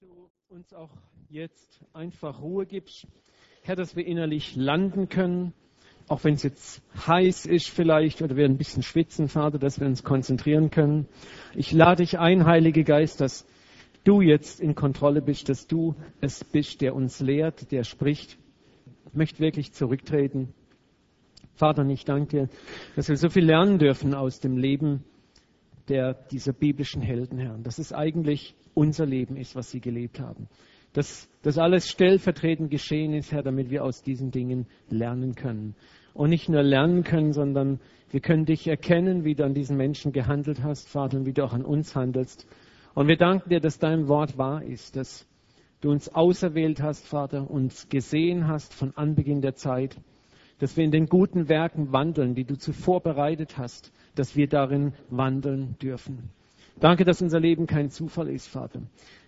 du uns auch jetzt einfach Ruhe gibst. Herr, dass wir innerlich landen können, auch wenn es jetzt heiß ist vielleicht oder wir ein bisschen schwitzen, Vater, dass wir uns konzentrieren können. Ich lade dich ein, Heilige Geist, dass du jetzt in Kontrolle bist, dass du es bist, der uns lehrt, der spricht. Ich möchte wirklich zurücktreten. Vater, ich danke dir, dass wir so viel lernen dürfen aus dem Leben der, dieser biblischen Helden, Herr. Das ist eigentlich unser Leben ist, was sie gelebt haben. Dass das alles stellvertretend geschehen ist, Herr, damit wir aus diesen Dingen lernen können. Und nicht nur lernen können, sondern wir können dich erkennen, wie du an diesen Menschen gehandelt hast, Vater, und wie du auch an uns handelst. Und wir danken dir, dass dein Wort wahr ist, dass du uns auserwählt hast, Vater, uns gesehen hast von Anbeginn der Zeit, dass wir in den guten Werken wandeln, die du zuvor bereitet hast, dass wir darin wandeln dürfen. Danke, dass unser Leben kein Zufall ist, Vater.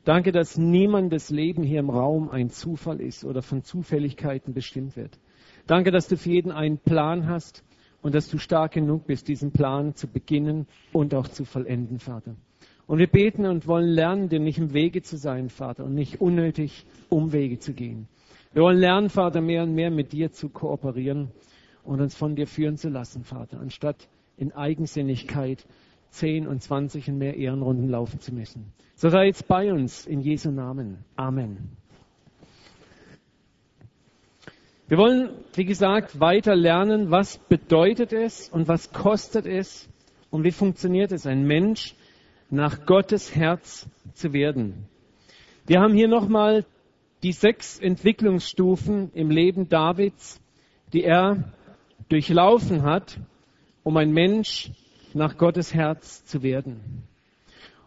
Danke, dass niemandes Leben hier im Raum ein Zufall ist oder von Zufälligkeiten bestimmt wird. Danke, dass du für jeden einen Plan hast und dass du stark genug bist, diesen Plan zu beginnen und auch zu vollenden, Vater. Und wir beten und wollen lernen, dir nicht im Wege zu sein, Vater, und nicht unnötig Umwege zu gehen. Wir wollen lernen, Vater, mehr und mehr mit dir zu kooperieren und uns von dir führen zu lassen, Vater, anstatt in Eigensinnigkeit 10 und 20 und mehr Ehrenrunden laufen zu müssen. So sei jetzt bei uns in Jesu Namen. Amen. Wir wollen, wie gesagt, weiter lernen, was bedeutet es und was kostet es und wie funktioniert es, ein Mensch nach Gottes Herz zu werden. Wir haben hier nochmal die sechs Entwicklungsstufen im Leben Davids, die er durchlaufen hat, um ein Mensch nach Gottes Herz zu werden.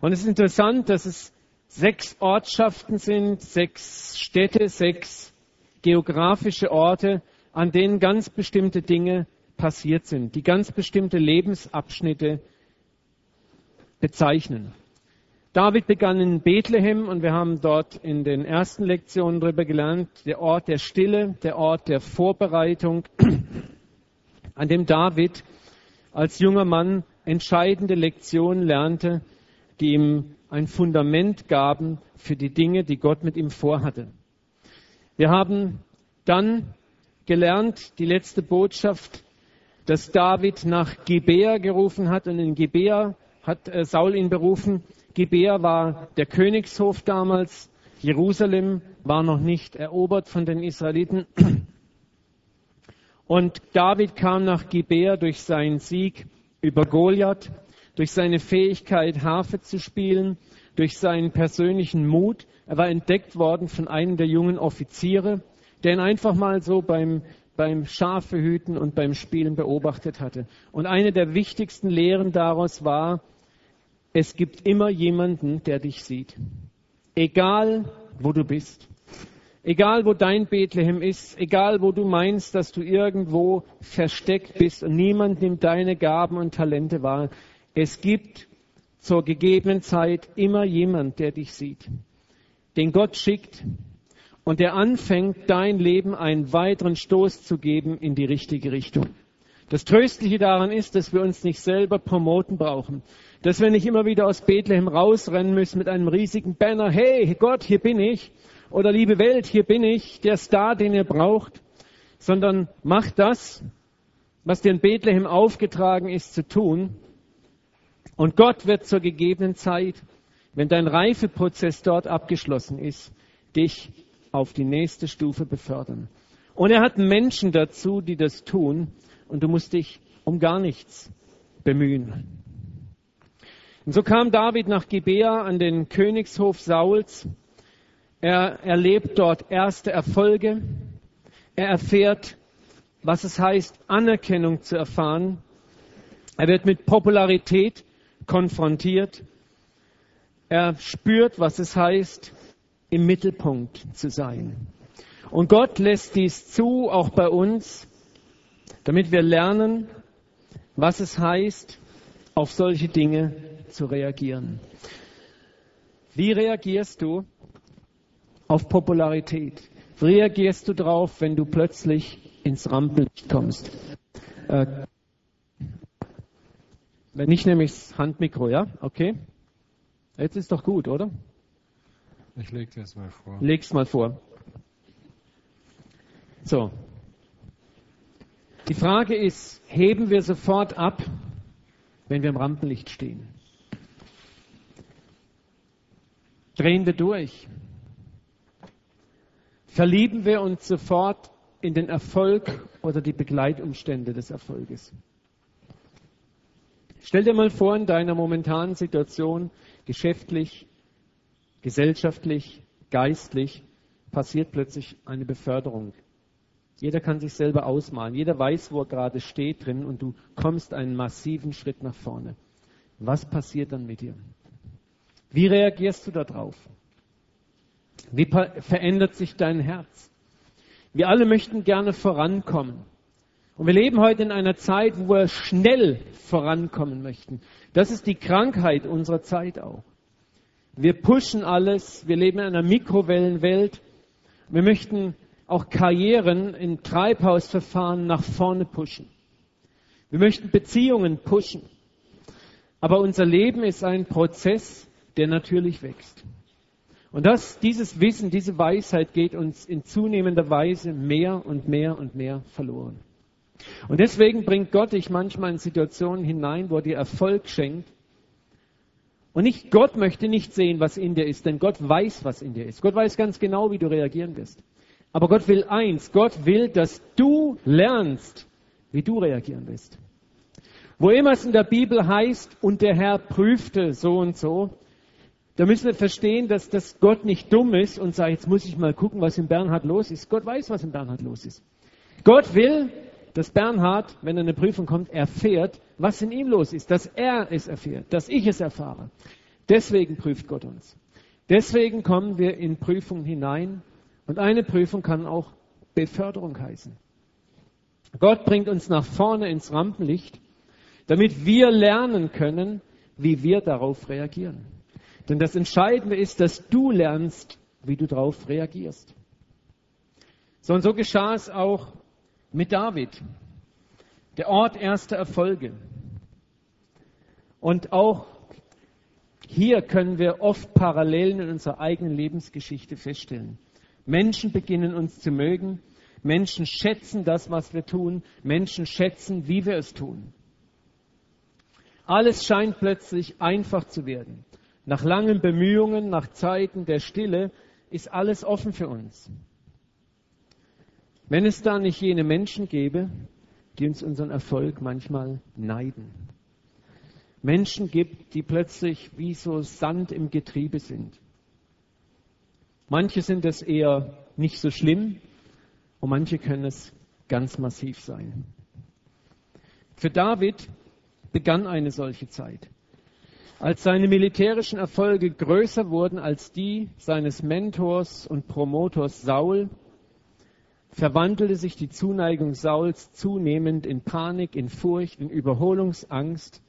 Und es ist interessant, dass es sechs Ortschaften sind, sechs Städte, sechs geografische Orte, an denen ganz bestimmte Dinge passiert sind, die ganz bestimmte Lebensabschnitte bezeichnen. David begann in Bethlehem und wir haben dort in den ersten Lektionen darüber gelernt, der Ort der Stille, der Ort der Vorbereitung, an dem David als junger Mann entscheidende Lektionen lernte, die ihm ein Fundament gaben für die Dinge, die Gott mit ihm vorhatte. Wir haben dann gelernt, die letzte Botschaft, dass David nach Gibea gerufen hat und in Gibea hat äh, Saul ihn berufen. Gibea war der Königshof damals. Jerusalem war noch nicht erobert von den Israeliten. Und David kam nach Gibea durch seinen Sieg über Goliath, durch seine Fähigkeit, Harfe zu spielen, durch seinen persönlichen Mut. Er war entdeckt worden von einem der jungen Offiziere, der ihn einfach mal so beim, beim Schafehüten und beim Spielen beobachtet hatte. Und eine der wichtigsten Lehren daraus war, es gibt immer jemanden, der dich sieht. Egal, wo du bist. Egal, wo dein Bethlehem ist, egal, wo du meinst, dass du irgendwo versteckt bist und niemand nimmt deine Gaben und Talente wahr, es gibt zur gegebenen Zeit immer jemand, der dich sieht, den Gott schickt und der anfängt, dein Leben einen weiteren Stoß zu geben in die richtige Richtung. Das Tröstliche daran ist, dass wir uns nicht selber promoten brauchen, dass wir nicht immer wieder aus Bethlehem rausrennen müssen mit einem riesigen Banner, hey Gott, hier bin ich, oder liebe Welt, hier bin ich, der Star, den ihr braucht, sondern mach das, was dir in Bethlehem aufgetragen ist zu tun. Und Gott wird zur gegebenen Zeit, wenn dein Reifeprozess dort abgeschlossen ist, dich auf die nächste Stufe befördern. Und er hat Menschen dazu, die das tun, und du musst dich um gar nichts bemühen. Und so kam David nach Gibea an den Königshof Sauls er erlebt dort erste Erfolge. Er erfährt, was es heißt, Anerkennung zu erfahren. Er wird mit Popularität konfrontiert. Er spürt, was es heißt, im Mittelpunkt zu sein. Und Gott lässt dies zu, auch bei uns, damit wir lernen, was es heißt, auf solche Dinge zu reagieren. Wie reagierst du, auf Popularität? Reagierst du drauf, wenn du plötzlich ins Rampenlicht kommst? Äh, wenn nicht, nehme ich das Handmikro, ja? Okay? Jetzt ist doch gut, oder? Ich leg dir es mal vor. Leg's mal vor. So. Die Frage ist, heben wir sofort ab, wenn wir im Rampenlicht stehen? Drehen wir durch? Verlieben wir uns sofort in den Erfolg oder die Begleitumstände des Erfolges? Stell dir mal vor, in deiner momentanen Situation, geschäftlich, gesellschaftlich, geistlich, passiert plötzlich eine Beförderung. Jeder kann sich selber ausmalen. Jeder weiß, wo er gerade steht drin und du kommst einen massiven Schritt nach vorne. Was passiert dann mit dir? Wie reagierst du darauf? Wie verändert sich dein Herz? Wir alle möchten gerne vorankommen. Und wir leben heute in einer Zeit, wo wir schnell vorankommen möchten. Das ist die Krankheit unserer Zeit auch. Wir pushen alles, wir leben in einer Mikrowellenwelt. Wir möchten auch Karrieren in Treibhausverfahren nach vorne pushen. Wir möchten Beziehungen pushen. Aber unser Leben ist ein Prozess, der natürlich wächst. Und das, dieses Wissen, diese Weisheit geht uns in zunehmender Weise mehr und mehr und mehr verloren. Und deswegen bringt Gott dich manchmal in Situationen hinein, wo er dir Erfolg schenkt. Und nicht Gott möchte nicht sehen, was in dir ist, denn Gott weiß, was in dir ist. Gott weiß ganz genau, wie du reagieren wirst. Aber Gott will eins, Gott will, dass du lernst, wie du reagieren wirst. Wo immer es in der Bibel heißt, und der Herr prüfte so und so, da müssen wir verstehen, dass das Gott nicht dumm ist und sagt, jetzt muss ich mal gucken, was in Bernhard los ist. Gott weiß, was in Bernhard los ist. Gott will, dass Bernhard, wenn er in eine Prüfung kommt, erfährt, was in ihm los ist, dass er es erfährt, dass ich es erfahre. Deswegen prüft Gott uns. Deswegen kommen wir in Prüfungen hinein und eine Prüfung kann auch Beförderung heißen. Gott bringt uns nach vorne ins Rampenlicht, damit wir lernen können, wie wir darauf reagieren. Denn das Entscheidende ist, dass du lernst, wie du darauf reagierst. So und so geschah es auch mit David, der Ort erster Erfolge. Und auch hier können wir oft Parallelen in unserer eigenen Lebensgeschichte feststellen. Menschen beginnen uns zu mögen, Menschen schätzen das, was wir tun, Menschen schätzen, wie wir es tun. Alles scheint plötzlich einfach zu werden. Nach langen Bemühungen, nach Zeiten der Stille ist alles offen für uns. Wenn es da nicht jene Menschen gäbe, die uns unseren Erfolg manchmal neiden. Menschen gibt, die plötzlich wie so Sand im Getriebe sind. Manche sind es eher nicht so schlimm und manche können es ganz massiv sein. Für David begann eine solche Zeit. Als seine militärischen Erfolge größer wurden als die seines Mentors und Promotors Saul, verwandelte sich die Zuneigung Sauls zunehmend in Panik, in Furcht, in Überholungsangst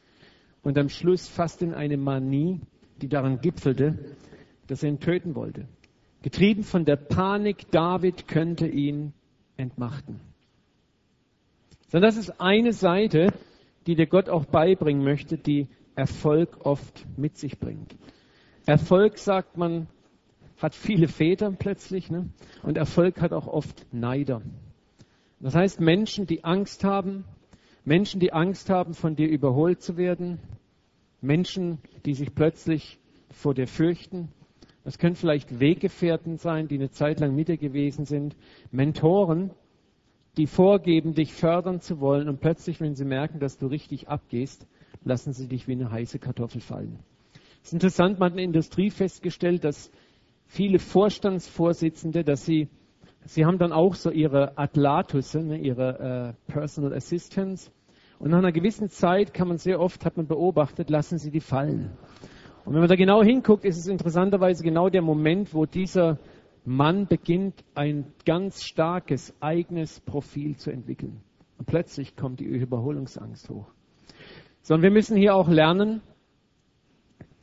und am Schluss fast in eine Manie, die daran gipfelte, dass er ihn töten wollte. Getrieben von der Panik, David könnte ihn entmachten. Sondern das ist eine Seite, die dir Gott auch beibringen möchte, die Erfolg oft mit sich bringt. Erfolg, sagt man, hat viele Väter plötzlich. Ne? Und Erfolg hat auch oft Neider. Das heißt, Menschen, die Angst haben, Menschen, die Angst haben, von dir überholt zu werden, Menschen, die sich plötzlich vor dir fürchten. Das können vielleicht Weggefährten sein, die eine Zeit lang mit dir gewesen sind, Mentoren, die vorgeben, dich fördern zu wollen und plötzlich, wenn sie merken, dass du richtig abgehst, lassen sie dich wie eine heiße Kartoffel fallen. Es ist interessant, man hat in der Industrie festgestellt, dass viele Vorstandsvorsitzende, dass sie, sie haben dann auch so ihre Atlatusse, ne, ihre äh, Personal Assistants. Und nach einer gewissen Zeit kann man sehr oft, hat man beobachtet, lassen sie die fallen. Und wenn man da genau hinguckt, ist es interessanterweise genau der Moment, wo dieser Mann beginnt, ein ganz starkes eigenes Profil zu entwickeln. Und plötzlich kommt die Überholungsangst hoch. Sondern wir müssen hier auch lernen,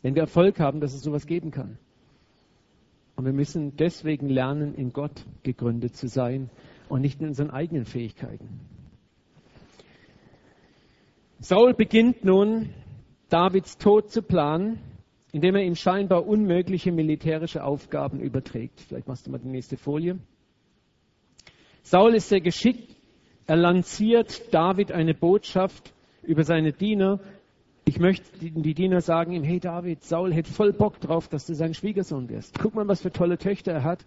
wenn wir Erfolg haben, dass es sowas geben kann. Und wir müssen deswegen lernen, in Gott gegründet zu sein und nicht in unseren eigenen Fähigkeiten. Saul beginnt nun, Davids Tod zu planen indem er ihm scheinbar unmögliche militärische Aufgaben überträgt. Vielleicht machst du mal die nächste Folie. Saul ist sehr geschickt. Er lanciert David eine Botschaft über seine Diener. Ich möchte die Diener sagen ihm, hey David, Saul hätte voll Bock drauf, dass du sein Schwiegersohn wirst. Guck mal, was für tolle Töchter er hat.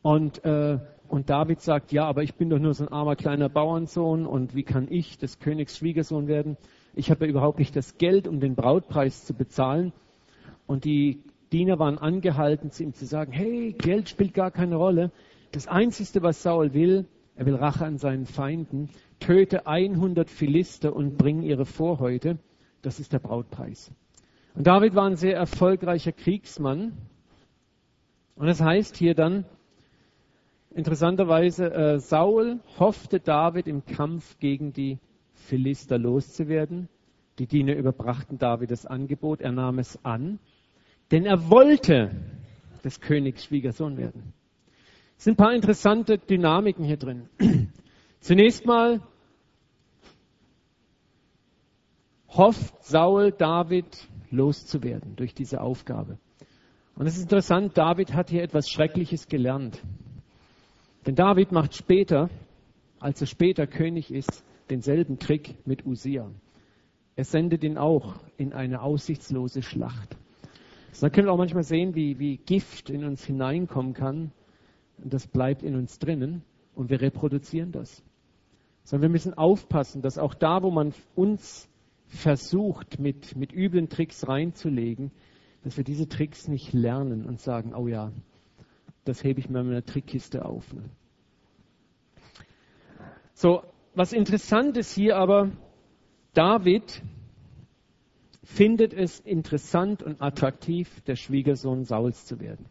Und, äh, und David sagt, ja, aber ich bin doch nur so ein armer kleiner Bauernsohn und wie kann ich des Königs Schwiegersohn werden? Ich habe ja überhaupt nicht das Geld, um den Brautpreis zu bezahlen. Und die Diener waren angehalten, zu ihm zu sagen, hey, Geld spielt gar keine Rolle. Das Einzige, was Saul will, er will Rache an seinen Feinden, töte 100 Philister und bring ihre Vorhäute. Das ist der Brautpreis. Und David war ein sehr erfolgreicher Kriegsmann. Und das heißt hier dann, interessanterweise, äh, Saul hoffte David im Kampf gegen die Philister loszuwerden. Die Diener überbrachten David das Angebot, er nahm es an, denn er wollte des Königs Schwiegersohn werden. Es sind ein paar interessante Dynamiken hier drin. Zunächst mal hofft Saul David loszuwerden durch diese Aufgabe. Und es ist interessant, David hat hier etwas Schreckliches gelernt. Denn David macht später, als er später König ist, denselben Trick mit Usia. Er sendet ihn auch in eine aussichtslose Schlacht. Da können wir auch manchmal sehen, wie, wie Gift in uns hineinkommen kann. Und das bleibt in uns drinnen und wir reproduzieren das. Sondern wir müssen aufpassen, dass auch da, wo man uns versucht, mit, mit üblen Tricks reinzulegen, dass wir diese Tricks nicht lernen und sagen, oh ja, das hebe ich mir in meiner Trickkiste auf. Ne? So, was interessant ist hier aber, David findet es interessant und attraktiv, der Schwiegersohn Sauls zu werden.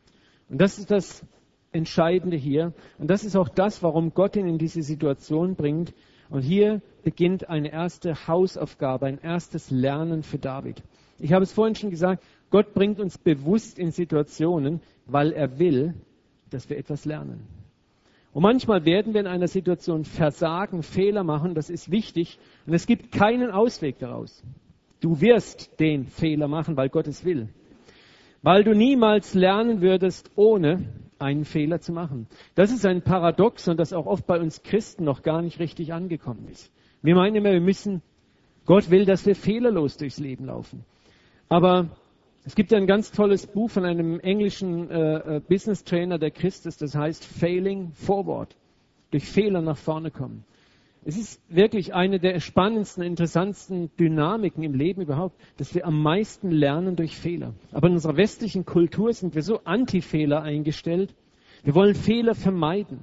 Und das ist das Entscheidende hier. Und das ist auch das, warum Gott ihn in diese Situation bringt. Und hier beginnt eine erste Hausaufgabe, ein erstes Lernen für David. Ich habe es vorhin schon gesagt, Gott bringt uns bewusst in Situationen, weil er will, dass wir etwas lernen. Und manchmal werden wir in einer Situation versagen, Fehler machen, das ist wichtig. Und es gibt keinen Ausweg daraus. Du wirst den Fehler machen, weil Gott es will. Weil du niemals lernen würdest, ohne einen Fehler zu machen. Das ist ein Paradox und das auch oft bei uns Christen noch gar nicht richtig angekommen ist. Wir meinen immer, wir müssen, Gott will, dass wir fehlerlos durchs Leben laufen. Aber es gibt ein ganz tolles Buch von einem englischen äh, äh, Business Trainer der Christus, das heißt Failing Forward. Durch Fehler nach vorne kommen. Es ist wirklich eine der spannendsten, interessantesten Dynamiken im Leben überhaupt, dass wir am meisten lernen durch Fehler. Aber in unserer westlichen Kultur sind wir so anti-Fehler eingestellt. Wir wollen Fehler vermeiden.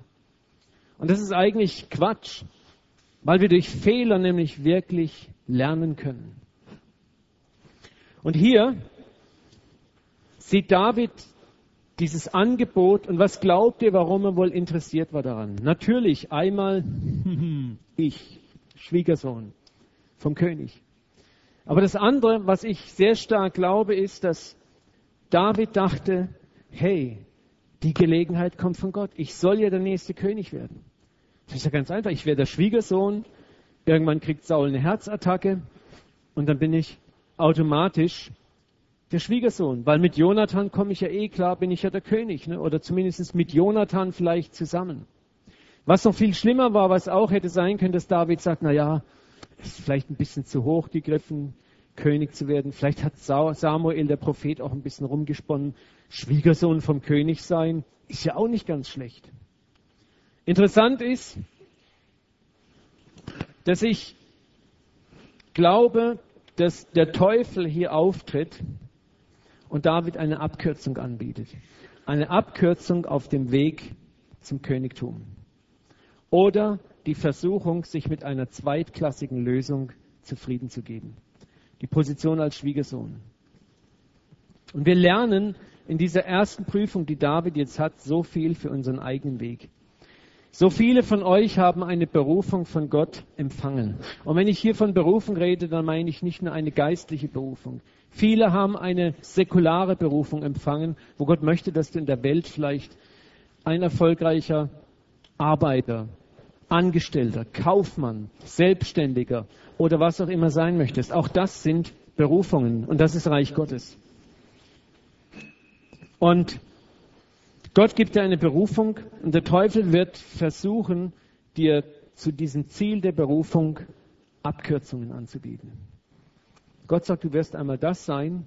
Und das ist eigentlich Quatsch, weil wir durch Fehler nämlich wirklich lernen können. Und hier sieht David dieses Angebot und was glaubt ihr, warum er wohl interessiert war daran? Natürlich einmal ich, Schwiegersohn vom König. Aber das andere, was ich sehr stark glaube, ist, dass David dachte, hey, die Gelegenheit kommt von Gott. Ich soll ja der nächste König werden. Das ist ja ganz einfach. Ich werde der Schwiegersohn. Irgendwann kriegt Saul eine Herzattacke und dann bin ich automatisch der Schwiegersohn, weil mit Jonathan komme ich ja eh klar, bin ich ja der König, ne? oder zumindest mit Jonathan vielleicht zusammen. Was noch viel schlimmer war, was auch hätte sein können, dass David sagt, na ja, ist vielleicht ein bisschen zu hoch gegriffen, König zu werden. Vielleicht hat Samuel, der Prophet, auch ein bisschen rumgesponnen. Schwiegersohn vom König sein, ist ja auch nicht ganz schlecht. Interessant ist, dass ich glaube, dass der Teufel hier auftritt und David eine Abkürzung anbietet. Eine Abkürzung auf dem Weg zum Königtum. Oder die Versuchung, sich mit einer zweitklassigen Lösung zufrieden zu geben. Die Position als Schwiegersohn. Und wir lernen in dieser ersten Prüfung, die David jetzt hat, so viel für unseren eigenen Weg. So viele von euch haben eine Berufung von Gott empfangen. Und wenn ich hier von Berufung rede, dann meine ich nicht nur eine geistliche Berufung. Viele haben eine säkulare Berufung empfangen, wo Gott möchte, dass du in der Welt vielleicht ein erfolgreicher Arbeiter, Angestellter, Kaufmann, Selbstständiger oder was auch immer sein möchtest. Auch das sind Berufungen und das ist Reich Gottes. Und Gott gibt dir eine Berufung und der Teufel wird versuchen, dir zu diesem Ziel der Berufung Abkürzungen anzubieten. Gott sagt, du wirst einmal das sein.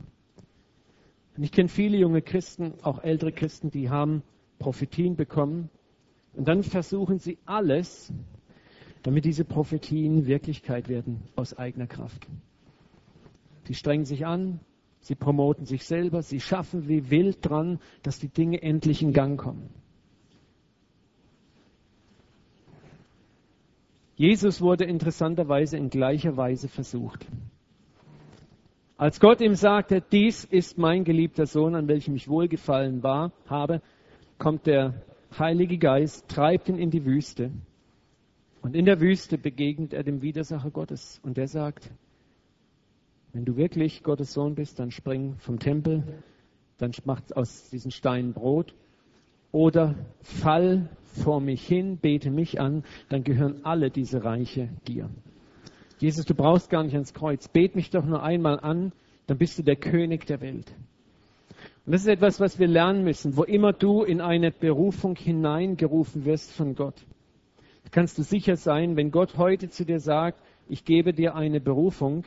Und ich kenne viele junge Christen, auch ältere Christen, die haben Prophetien bekommen. Und dann versuchen sie alles, damit diese Prophetien Wirklichkeit werden aus eigener Kraft. Sie strengen sich an, sie promoten sich selber, sie schaffen wie wild dran, dass die Dinge endlich in Gang kommen. Jesus wurde interessanterweise in gleicher Weise versucht. Als Gott ihm sagte, dies ist mein geliebter Sohn, an welchem ich wohlgefallen war, habe, kommt der Heilige Geist, treibt ihn in die Wüste. Und in der Wüste begegnet er dem Widersacher Gottes. Und der sagt, wenn du wirklich Gottes Sohn bist, dann spring vom Tempel, dann mach aus diesen Steinen Brot. Oder fall vor mich hin, bete mich an, dann gehören alle diese Reiche dir. Jesus, du brauchst gar nicht ans Kreuz. Bet mich doch nur einmal an, dann bist du der König der Welt. Und das ist etwas, was wir lernen müssen. Wo immer du in eine Berufung hineingerufen wirst von Gott, kannst du sicher sein, wenn Gott heute zu dir sagt, ich gebe dir eine Berufung,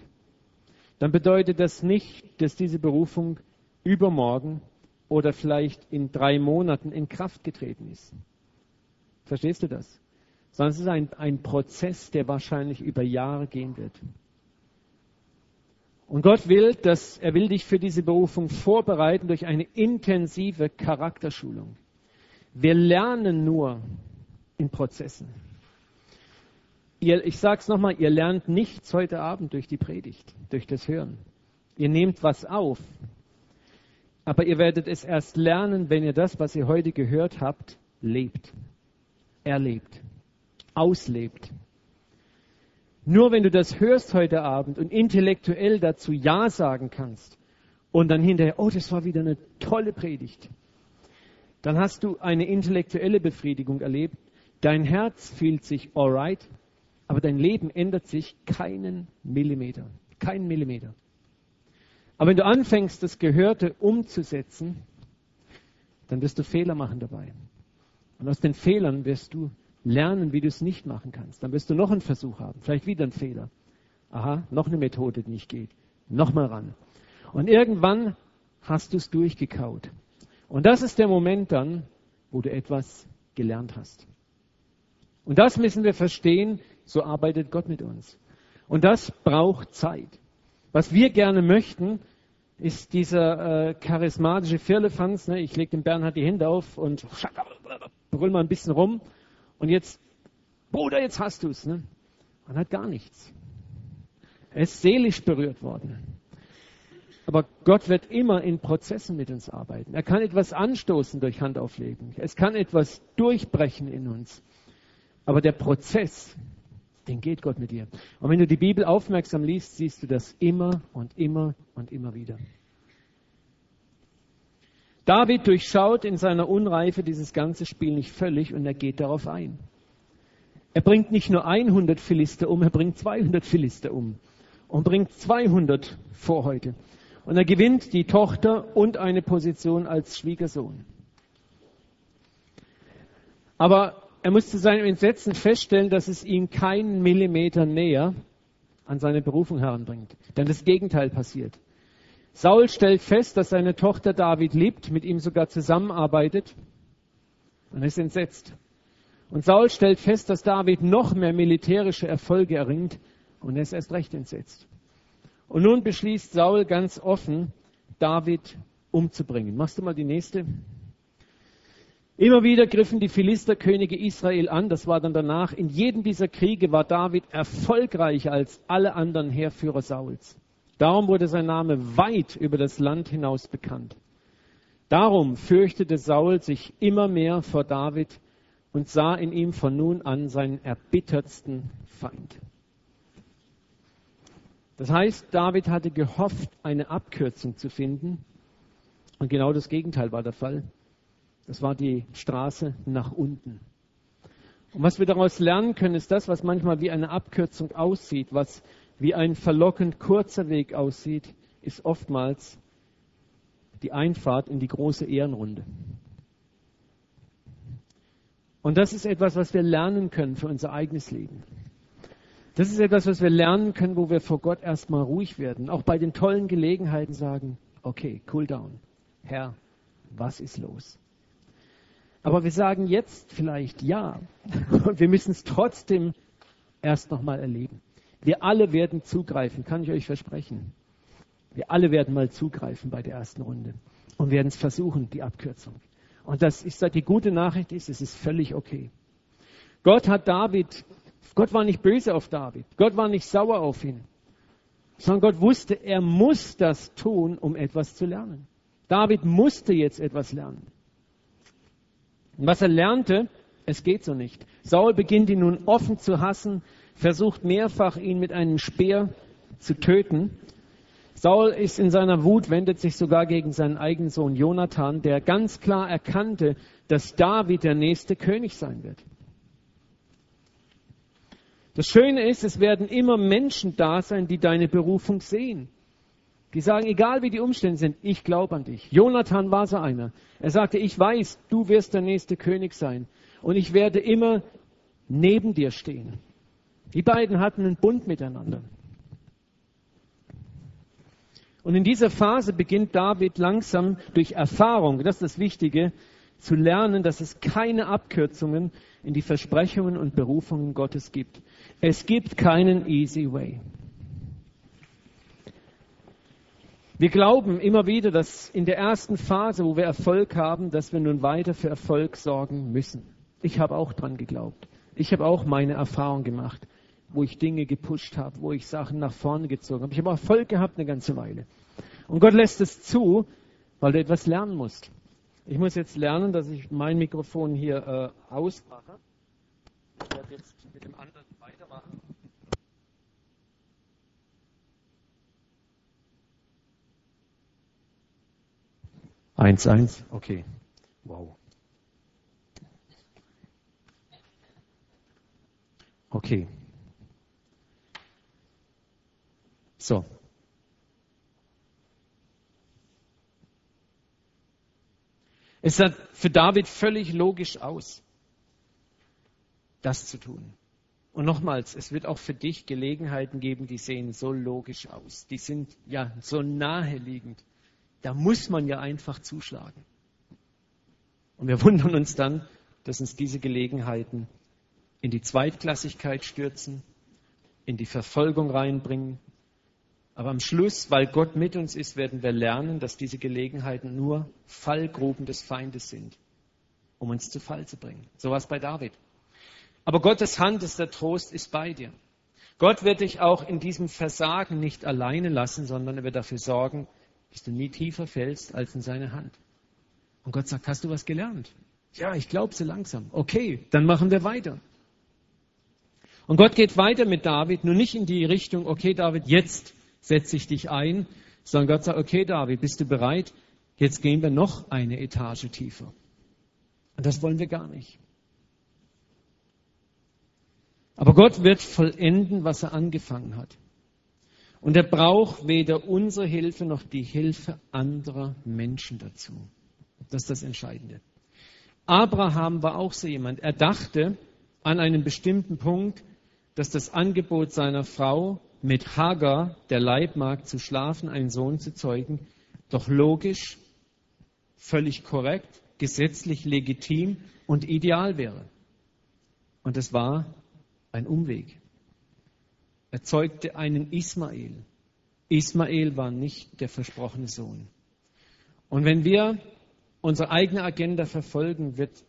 dann bedeutet das nicht, dass diese Berufung übermorgen oder vielleicht in drei Monaten in Kraft getreten ist. Verstehst du das? Sondern es ist ein, ein Prozess, der wahrscheinlich über Jahre gehen wird. Und Gott will, dass er will dich für diese Berufung vorbereiten durch eine intensive Charakterschulung. Wir lernen nur in Prozessen. Ihr, ich sage es nochmal, ihr lernt nichts heute Abend durch die Predigt, durch das Hören. Ihr nehmt was auf, aber ihr werdet es erst lernen, wenn ihr das, was ihr heute gehört habt, lebt erlebt, auslebt. Nur wenn du das hörst heute Abend und intellektuell dazu Ja sagen kannst und dann hinterher, oh, das war wieder eine tolle Predigt, dann hast du eine intellektuelle Befriedigung erlebt. Dein Herz fühlt sich alright, aber dein Leben ändert sich keinen Millimeter. Keinen Millimeter. Aber wenn du anfängst, das Gehörte umzusetzen, dann wirst du Fehler machen dabei. Und aus den Fehlern wirst du lernen, wie du es nicht machen kannst. Dann wirst du noch einen Versuch haben, vielleicht wieder einen Fehler. Aha, noch eine Methode, die nicht geht. Nochmal ran. Und irgendwann hast du es durchgekaut. Und das ist der Moment dann, wo du etwas gelernt hast. Und das müssen wir verstehen, so arbeitet Gott mit uns. Und das braucht Zeit. Was wir gerne möchten, ist dieser äh, charismatische Firlefanz. Ne? Ich lege dem Bernhard die Hände auf und brüll mal ein bisschen rum. Und jetzt, Bruder, jetzt hast du es. Ne? Man hat gar nichts. Er ist seelisch berührt worden. Aber Gott wird immer in Prozessen mit uns arbeiten. Er kann etwas anstoßen durch Handauflegen. Es kann etwas durchbrechen in uns. Aber der Prozess, den geht Gott mit dir. Und wenn du die Bibel aufmerksam liest, siehst du das immer und immer und immer wieder. David durchschaut in seiner Unreife dieses ganze Spiel nicht völlig und er geht darauf ein. Er bringt nicht nur 100 Philister um, er bringt 200 Philister um und bringt 200 vor heute. Und er gewinnt die Tochter und eine Position als Schwiegersohn. Aber er muss zu seinem Entsetzen feststellen, dass es ihn keinen Millimeter näher an seine Berufung heranbringt. Denn das Gegenteil passiert. Saul stellt fest, dass seine Tochter David liebt, mit ihm sogar zusammenarbeitet und ist entsetzt. Und Saul stellt fest, dass David noch mehr militärische Erfolge erringt und er ist erst recht entsetzt. Und nun beschließt Saul ganz offen, David umzubringen. Machst du mal die nächste? Immer wieder griffen die Philisterkönige Israel an, das war dann danach. In jedem dieser Kriege war David erfolgreicher als alle anderen Heerführer Sauls. Darum wurde sein Name weit über das Land hinaus bekannt. Darum fürchtete Saul sich immer mehr vor David und sah in ihm von nun an seinen erbittertsten Feind. Das heißt, David hatte gehofft, eine Abkürzung zu finden. Und genau das Gegenteil war der Fall. Das war die Straße nach unten. Und was wir daraus lernen können, ist das, was manchmal wie eine Abkürzung aussieht, was wie ein verlockend kurzer Weg aussieht, ist oftmals die Einfahrt in die große Ehrenrunde. Und das ist etwas, was wir lernen können für unser eigenes Leben. Das ist etwas, was wir lernen können, wo wir vor Gott erstmal ruhig werden. Auch bei den tollen Gelegenheiten sagen, okay, cool down. Herr, was ist los? Aber wir sagen jetzt vielleicht ja. Und wir müssen es trotzdem erst nochmal erleben. Wir alle werden zugreifen, kann ich euch versprechen. Wir alle werden mal zugreifen bei der ersten Runde und werden es versuchen, die Abkürzung. Und das ist, die gute Nachricht ist, es ist völlig okay. Gott hat David Gott war nicht böse auf David. Gott war nicht sauer auf ihn. Sondern Gott wusste, er muss das tun, um etwas zu lernen. David musste jetzt etwas lernen. Und was er lernte, es geht so nicht. Saul beginnt ihn nun offen zu hassen, versucht mehrfach ihn mit einem Speer zu töten. Saul ist in seiner Wut, wendet sich sogar gegen seinen eigenen Sohn Jonathan, der ganz klar erkannte, dass David der nächste König sein wird. Das Schöne ist, es werden immer Menschen da sein, die deine Berufung sehen. Die sagen, egal wie die Umstände sind, ich glaube an dich. Jonathan war so einer. Er sagte, ich weiß, du wirst der nächste König sein. Und ich werde immer neben dir stehen. Die beiden hatten einen Bund miteinander. Und in dieser Phase beginnt David langsam durch Erfahrung, das ist das Wichtige, zu lernen, dass es keine Abkürzungen in die Versprechungen und Berufungen Gottes gibt. Es gibt keinen easy way. Wir glauben immer wieder, dass in der ersten Phase, wo wir Erfolg haben, dass wir nun weiter für Erfolg sorgen müssen. Ich habe auch dran geglaubt. Ich habe auch meine Erfahrung gemacht, wo ich Dinge gepusht habe, wo ich Sachen nach vorne gezogen habe. Ich habe Erfolg gehabt eine ganze Weile. Und Gott lässt es zu, weil du etwas lernen musst. Ich muss jetzt lernen, dass ich mein Mikrofon hier äh, ausmache. Ich werde jetzt mit dem anderen weitermachen. Eins, eins, okay. Wow. Okay. So, Es sah für David völlig logisch aus, das zu tun. Und nochmals, es wird auch für dich Gelegenheiten geben, die sehen so logisch aus. Die sind ja so naheliegend. Da muss man ja einfach zuschlagen. Und wir wundern uns dann, dass uns diese Gelegenheiten in die Zweitklassigkeit stürzen, in die Verfolgung reinbringen, aber am Schluss, weil Gott mit uns ist, werden wir lernen, dass diese Gelegenheiten nur Fallgruben des Feindes sind, um uns zu Fall zu bringen. So war es bei David. Aber Gottes Hand ist der Trost, ist bei dir. Gott wird dich auch in diesem Versagen nicht alleine lassen, sondern er wird dafür sorgen, dass du nie tiefer fällst als in seine Hand. Und Gott sagt, hast du was gelernt? Ja, ich glaube so langsam. Okay, dann machen wir weiter. Und Gott geht weiter mit David, nur nicht in die Richtung, okay, David, jetzt setze ich dich ein, sondern Gott sagt, okay David, bist du bereit? Jetzt gehen wir noch eine Etage tiefer. Und das wollen wir gar nicht. Aber Gott wird vollenden, was er angefangen hat. Und er braucht weder unsere Hilfe noch die Hilfe anderer Menschen dazu. Das ist das Entscheidende. Abraham war auch so jemand. Er dachte an einen bestimmten Punkt, dass das Angebot seiner Frau mit Hagar, der Leibmagd, zu schlafen, einen Sohn zu zeugen, doch logisch, völlig korrekt, gesetzlich legitim und ideal wäre. Und es war ein Umweg. Er zeugte einen Ismael. Ismael war nicht der versprochene Sohn. Und wenn wir unsere eigene Agenda verfolgen, wird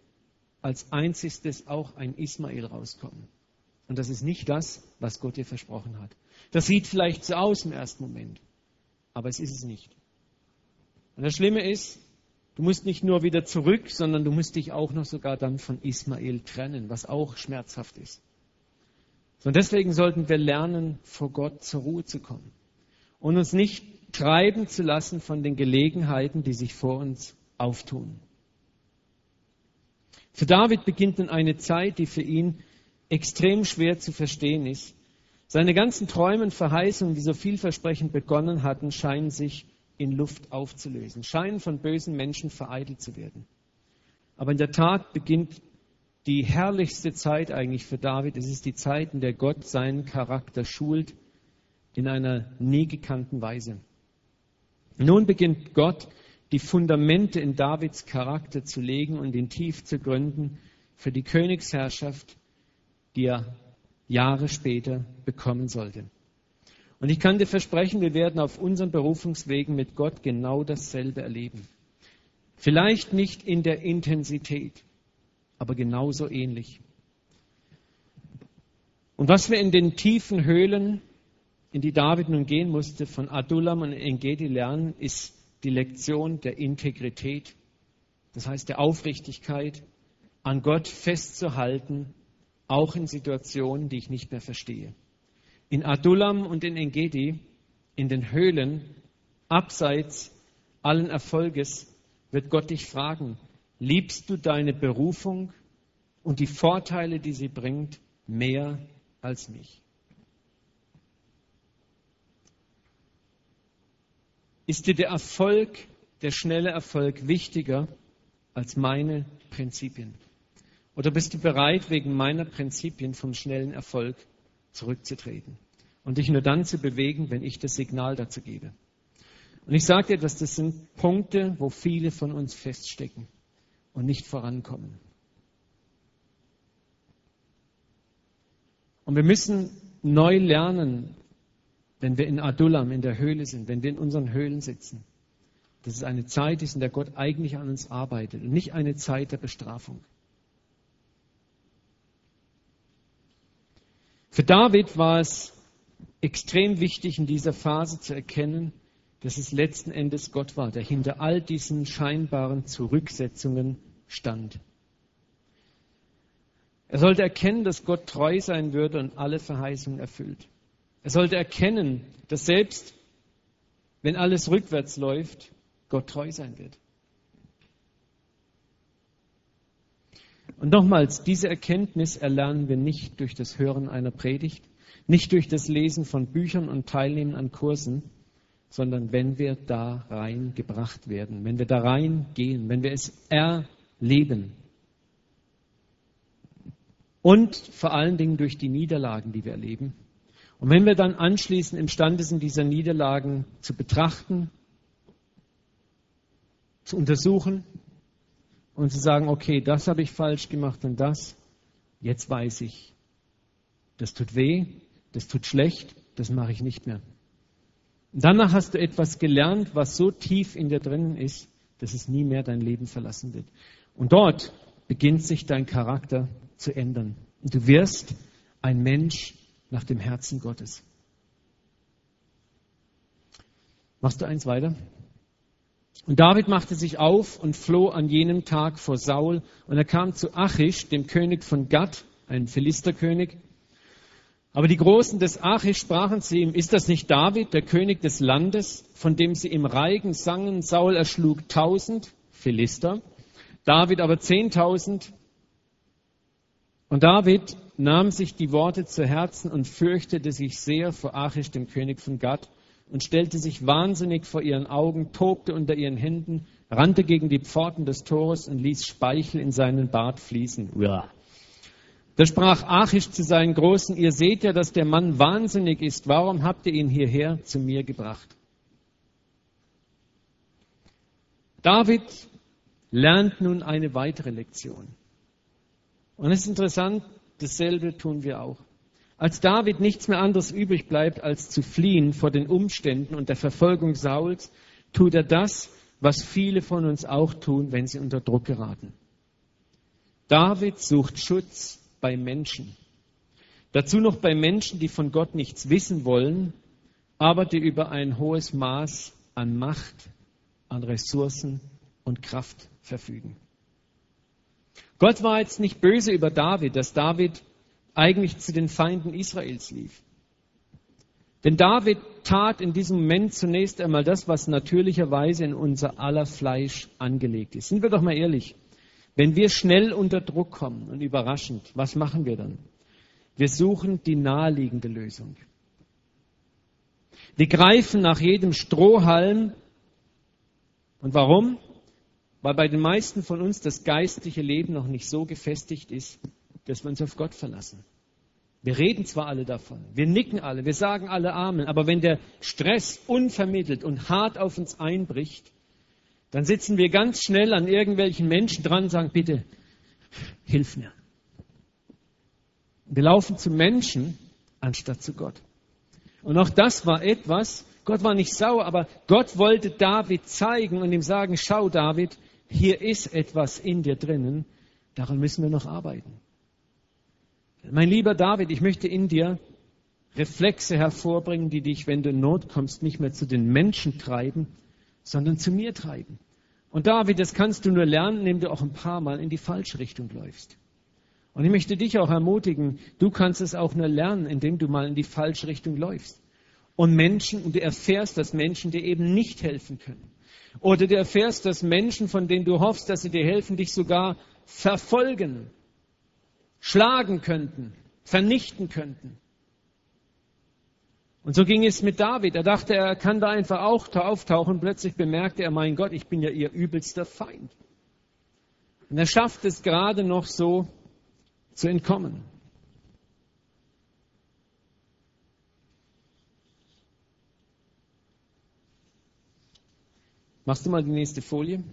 als einziges auch ein Ismael rauskommen. Und das ist nicht das, was Gott dir versprochen hat. Das sieht vielleicht so aus im ersten Moment, aber es ist es nicht. Und das Schlimme ist, du musst nicht nur wieder zurück, sondern du musst dich auch noch sogar dann von Ismael trennen, was auch schmerzhaft ist. Und deswegen sollten wir lernen, vor Gott zur Ruhe zu kommen und uns nicht treiben zu lassen von den Gelegenheiten, die sich vor uns auftun. Für David beginnt nun eine Zeit, die für ihn extrem schwer zu verstehen ist. Seine ganzen Träume und Verheißungen, die so vielversprechend begonnen hatten, scheinen sich in Luft aufzulösen, scheinen von bösen Menschen vereitelt zu werden. Aber in der Tat beginnt die herrlichste Zeit eigentlich für David. Es ist die Zeit, in der Gott seinen Charakter schult in einer nie gekannten Weise. Nun beginnt Gott, die Fundamente in Davids Charakter zu legen und ihn tief zu gründen für die Königsherrschaft, die er Jahre später bekommen sollte. Und ich kann dir versprechen, wir werden auf unseren Berufungswegen mit Gott genau dasselbe erleben. Vielleicht nicht in der Intensität, aber genauso ähnlich. Und was wir in den tiefen Höhlen, in die David nun gehen musste, von Adullam und Engedi lernen, ist die Lektion der Integrität, das heißt der Aufrichtigkeit, an Gott festzuhalten, auch in Situationen, die ich nicht mehr verstehe. In Adullam und in Engedi, in den Höhlen, abseits allen Erfolges, wird Gott dich fragen, liebst du deine Berufung und die Vorteile, die sie bringt, mehr als mich? Ist dir der Erfolg, der schnelle Erfolg wichtiger als meine Prinzipien? Oder bist du bereit, wegen meiner Prinzipien vom schnellen Erfolg zurückzutreten und dich nur dann zu bewegen, wenn ich das Signal dazu gebe? Und ich sage dir, dass das sind Punkte, wo viele von uns feststecken und nicht vorankommen. Und wir müssen neu lernen, wenn wir in Adullam, in der Höhle sind, wenn wir in unseren Höhlen sitzen, dass es eine Zeit ist, in der Gott eigentlich an uns arbeitet und nicht eine Zeit der Bestrafung. Für David war es extrem wichtig, in dieser Phase zu erkennen, dass es letzten Endes Gott war, der hinter all diesen scheinbaren Zurücksetzungen stand. Er sollte erkennen, dass Gott treu sein würde und alle Verheißungen erfüllt. Er sollte erkennen, dass selbst wenn alles rückwärts läuft, Gott treu sein wird. Und nochmals, diese Erkenntnis erlernen wir nicht durch das Hören einer Predigt, nicht durch das Lesen von Büchern und Teilnehmen an Kursen, sondern wenn wir da reingebracht werden, wenn wir da reingehen, wenn wir es erleben. Und vor allen Dingen durch die Niederlagen, die wir erleben. Und wenn wir dann anschließend imstande sind, diese Niederlagen zu betrachten, zu untersuchen und zu sagen, okay, das habe ich falsch gemacht und das, jetzt weiß ich, das tut weh, das tut schlecht, das mache ich nicht mehr. Und danach hast du etwas gelernt, was so tief in dir drinnen ist, dass es nie mehr dein Leben verlassen wird. Und dort beginnt sich dein Charakter zu ändern. Und du wirst ein Mensch nach dem Herzen Gottes. Machst du eins weiter? Und David machte sich auf und floh an jenem Tag vor Saul. Und er kam zu Achish, dem König von Gad, einem Philisterkönig, aber die Großen des Achish sprachen zu ihm, ist das nicht David, der König des Landes, von dem sie im Reigen sangen, Saul erschlug tausend Philister, David aber zehntausend. Und David nahm sich die Worte zu Herzen und fürchtete sich sehr vor Achish, dem König von Gad, und stellte sich wahnsinnig vor ihren Augen, tobte unter ihren Händen, rannte gegen die Pforten des Tores und ließ Speichel in seinen Bart fließen. Uah. Da sprach Achish zu seinen Großen, ihr seht ja, dass der Mann wahnsinnig ist. Warum habt ihr ihn hierher zu mir gebracht? David lernt nun eine weitere Lektion. Und es ist interessant, dasselbe tun wir auch. Als David nichts mehr anderes übrig bleibt, als zu fliehen vor den Umständen und der Verfolgung Sauls, tut er das, was viele von uns auch tun, wenn sie unter Druck geraten. David sucht Schutz bei Menschen. Dazu noch bei Menschen, die von Gott nichts wissen wollen, aber die über ein hohes Maß an Macht, an Ressourcen und Kraft verfügen. Gott war jetzt nicht böse über David, dass David eigentlich zu den Feinden Israels lief. Denn David tat in diesem Moment zunächst einmal das, was natürlicherweise in unser aller Fleisch angelegt ist. Sind wir doch mal ehrlich. Wenn wir schnell unter Druck kommen und überraschend, was machen wir dann? Wir suchen die naheliegende Lösung. Wir greifen nach jedem Strohhalm, Und warum? Weil bei den meisten von uns das geistliche Leben noch nicht so gefestigt ist, dass wir uns auf Gott verlassen. Wir reden zwar alle davon, wir nicken alle, wir sagen alle Amen, aber wenn der Stress unvermittelt und hart auf uns einbricht, dann sitzen wir ganz schnell an irgendwelchen Menschen dran und sagen, bitte, hilf mir. Wir laufen zu Menschen anstatt zu Gott. Und auch das war etwas, Gott war nicht sauer, aber Gott wollte David zeigen und ihm sagen, schau David, hier ist etwas in dir drinnen, daran müssen wir noch arbeiten. Mein lieber David, ich möchte in dir Reflexe hervorbringen, die dich, wenn du in Not kommst, nicht mehr zu den Menschen treiben, sondern zu mir treiben. Und David, das kannst du nur lernen, indem du auch ein paar Mal in die falsche Richtung läufst. Und ich möchte dich auch ermutigen, du kannst es auch nur lernen, indem du mal in die falsche Richtung läufst. Und Menschen, und du erfährst, dass Menschen dir eben nicht helfen können. Oder du erfährst, dass Menschen, von denen du hoffst, dass sie dir helfen, dich sogar verfolgen, schlagen könnten, vernichten könnten. Und so ging es mit David. Er dachte, er kann da einfach auch auftauchen. Plötzlich bemerkte er, mein Gott, ich bin ja ihr übelster Feind. Und er schafft es gerade noch so, zu entkommen. Machst du mal die nächste Folie?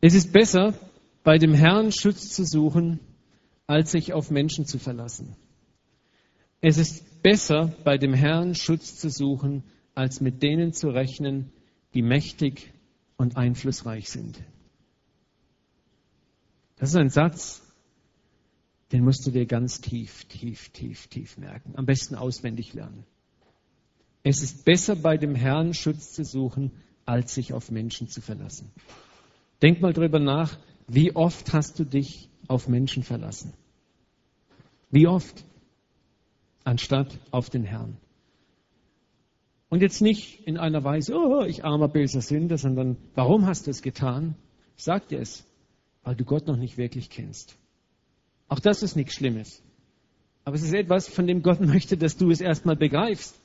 Es ist besser, bei dem Herrn Schutz zu suchen, als sich auf Menschen zu verlassen. Es ist besser, bei dem Herrn Schutz zu suchen, als mit denen zu rechnen, die mächtig und einflussreich sind. Das ist ein Satz, den musst du dir ganz tief, tief, tief, tief merken. Am besten auswendig lernen. Es ist besser, bei dem Herrn Schutz zu suchen, als sich auf Menschen zu verlassen. Denk mal drüber nach, wie oft hast du dich auf Menschen verlassen? Wie oft? Anstatt auf den Herrn. Und jetzt nicht in einer Weise, oh, ich armer böser Sünder, sondern warum hast du es getan? Sag dir es weil du Gott noch nicht wirklich kennst. Auch das ist nichts Schlimmes. Aber es ist etwas, von dem Gott möchte, dass du es erstmal begreifst.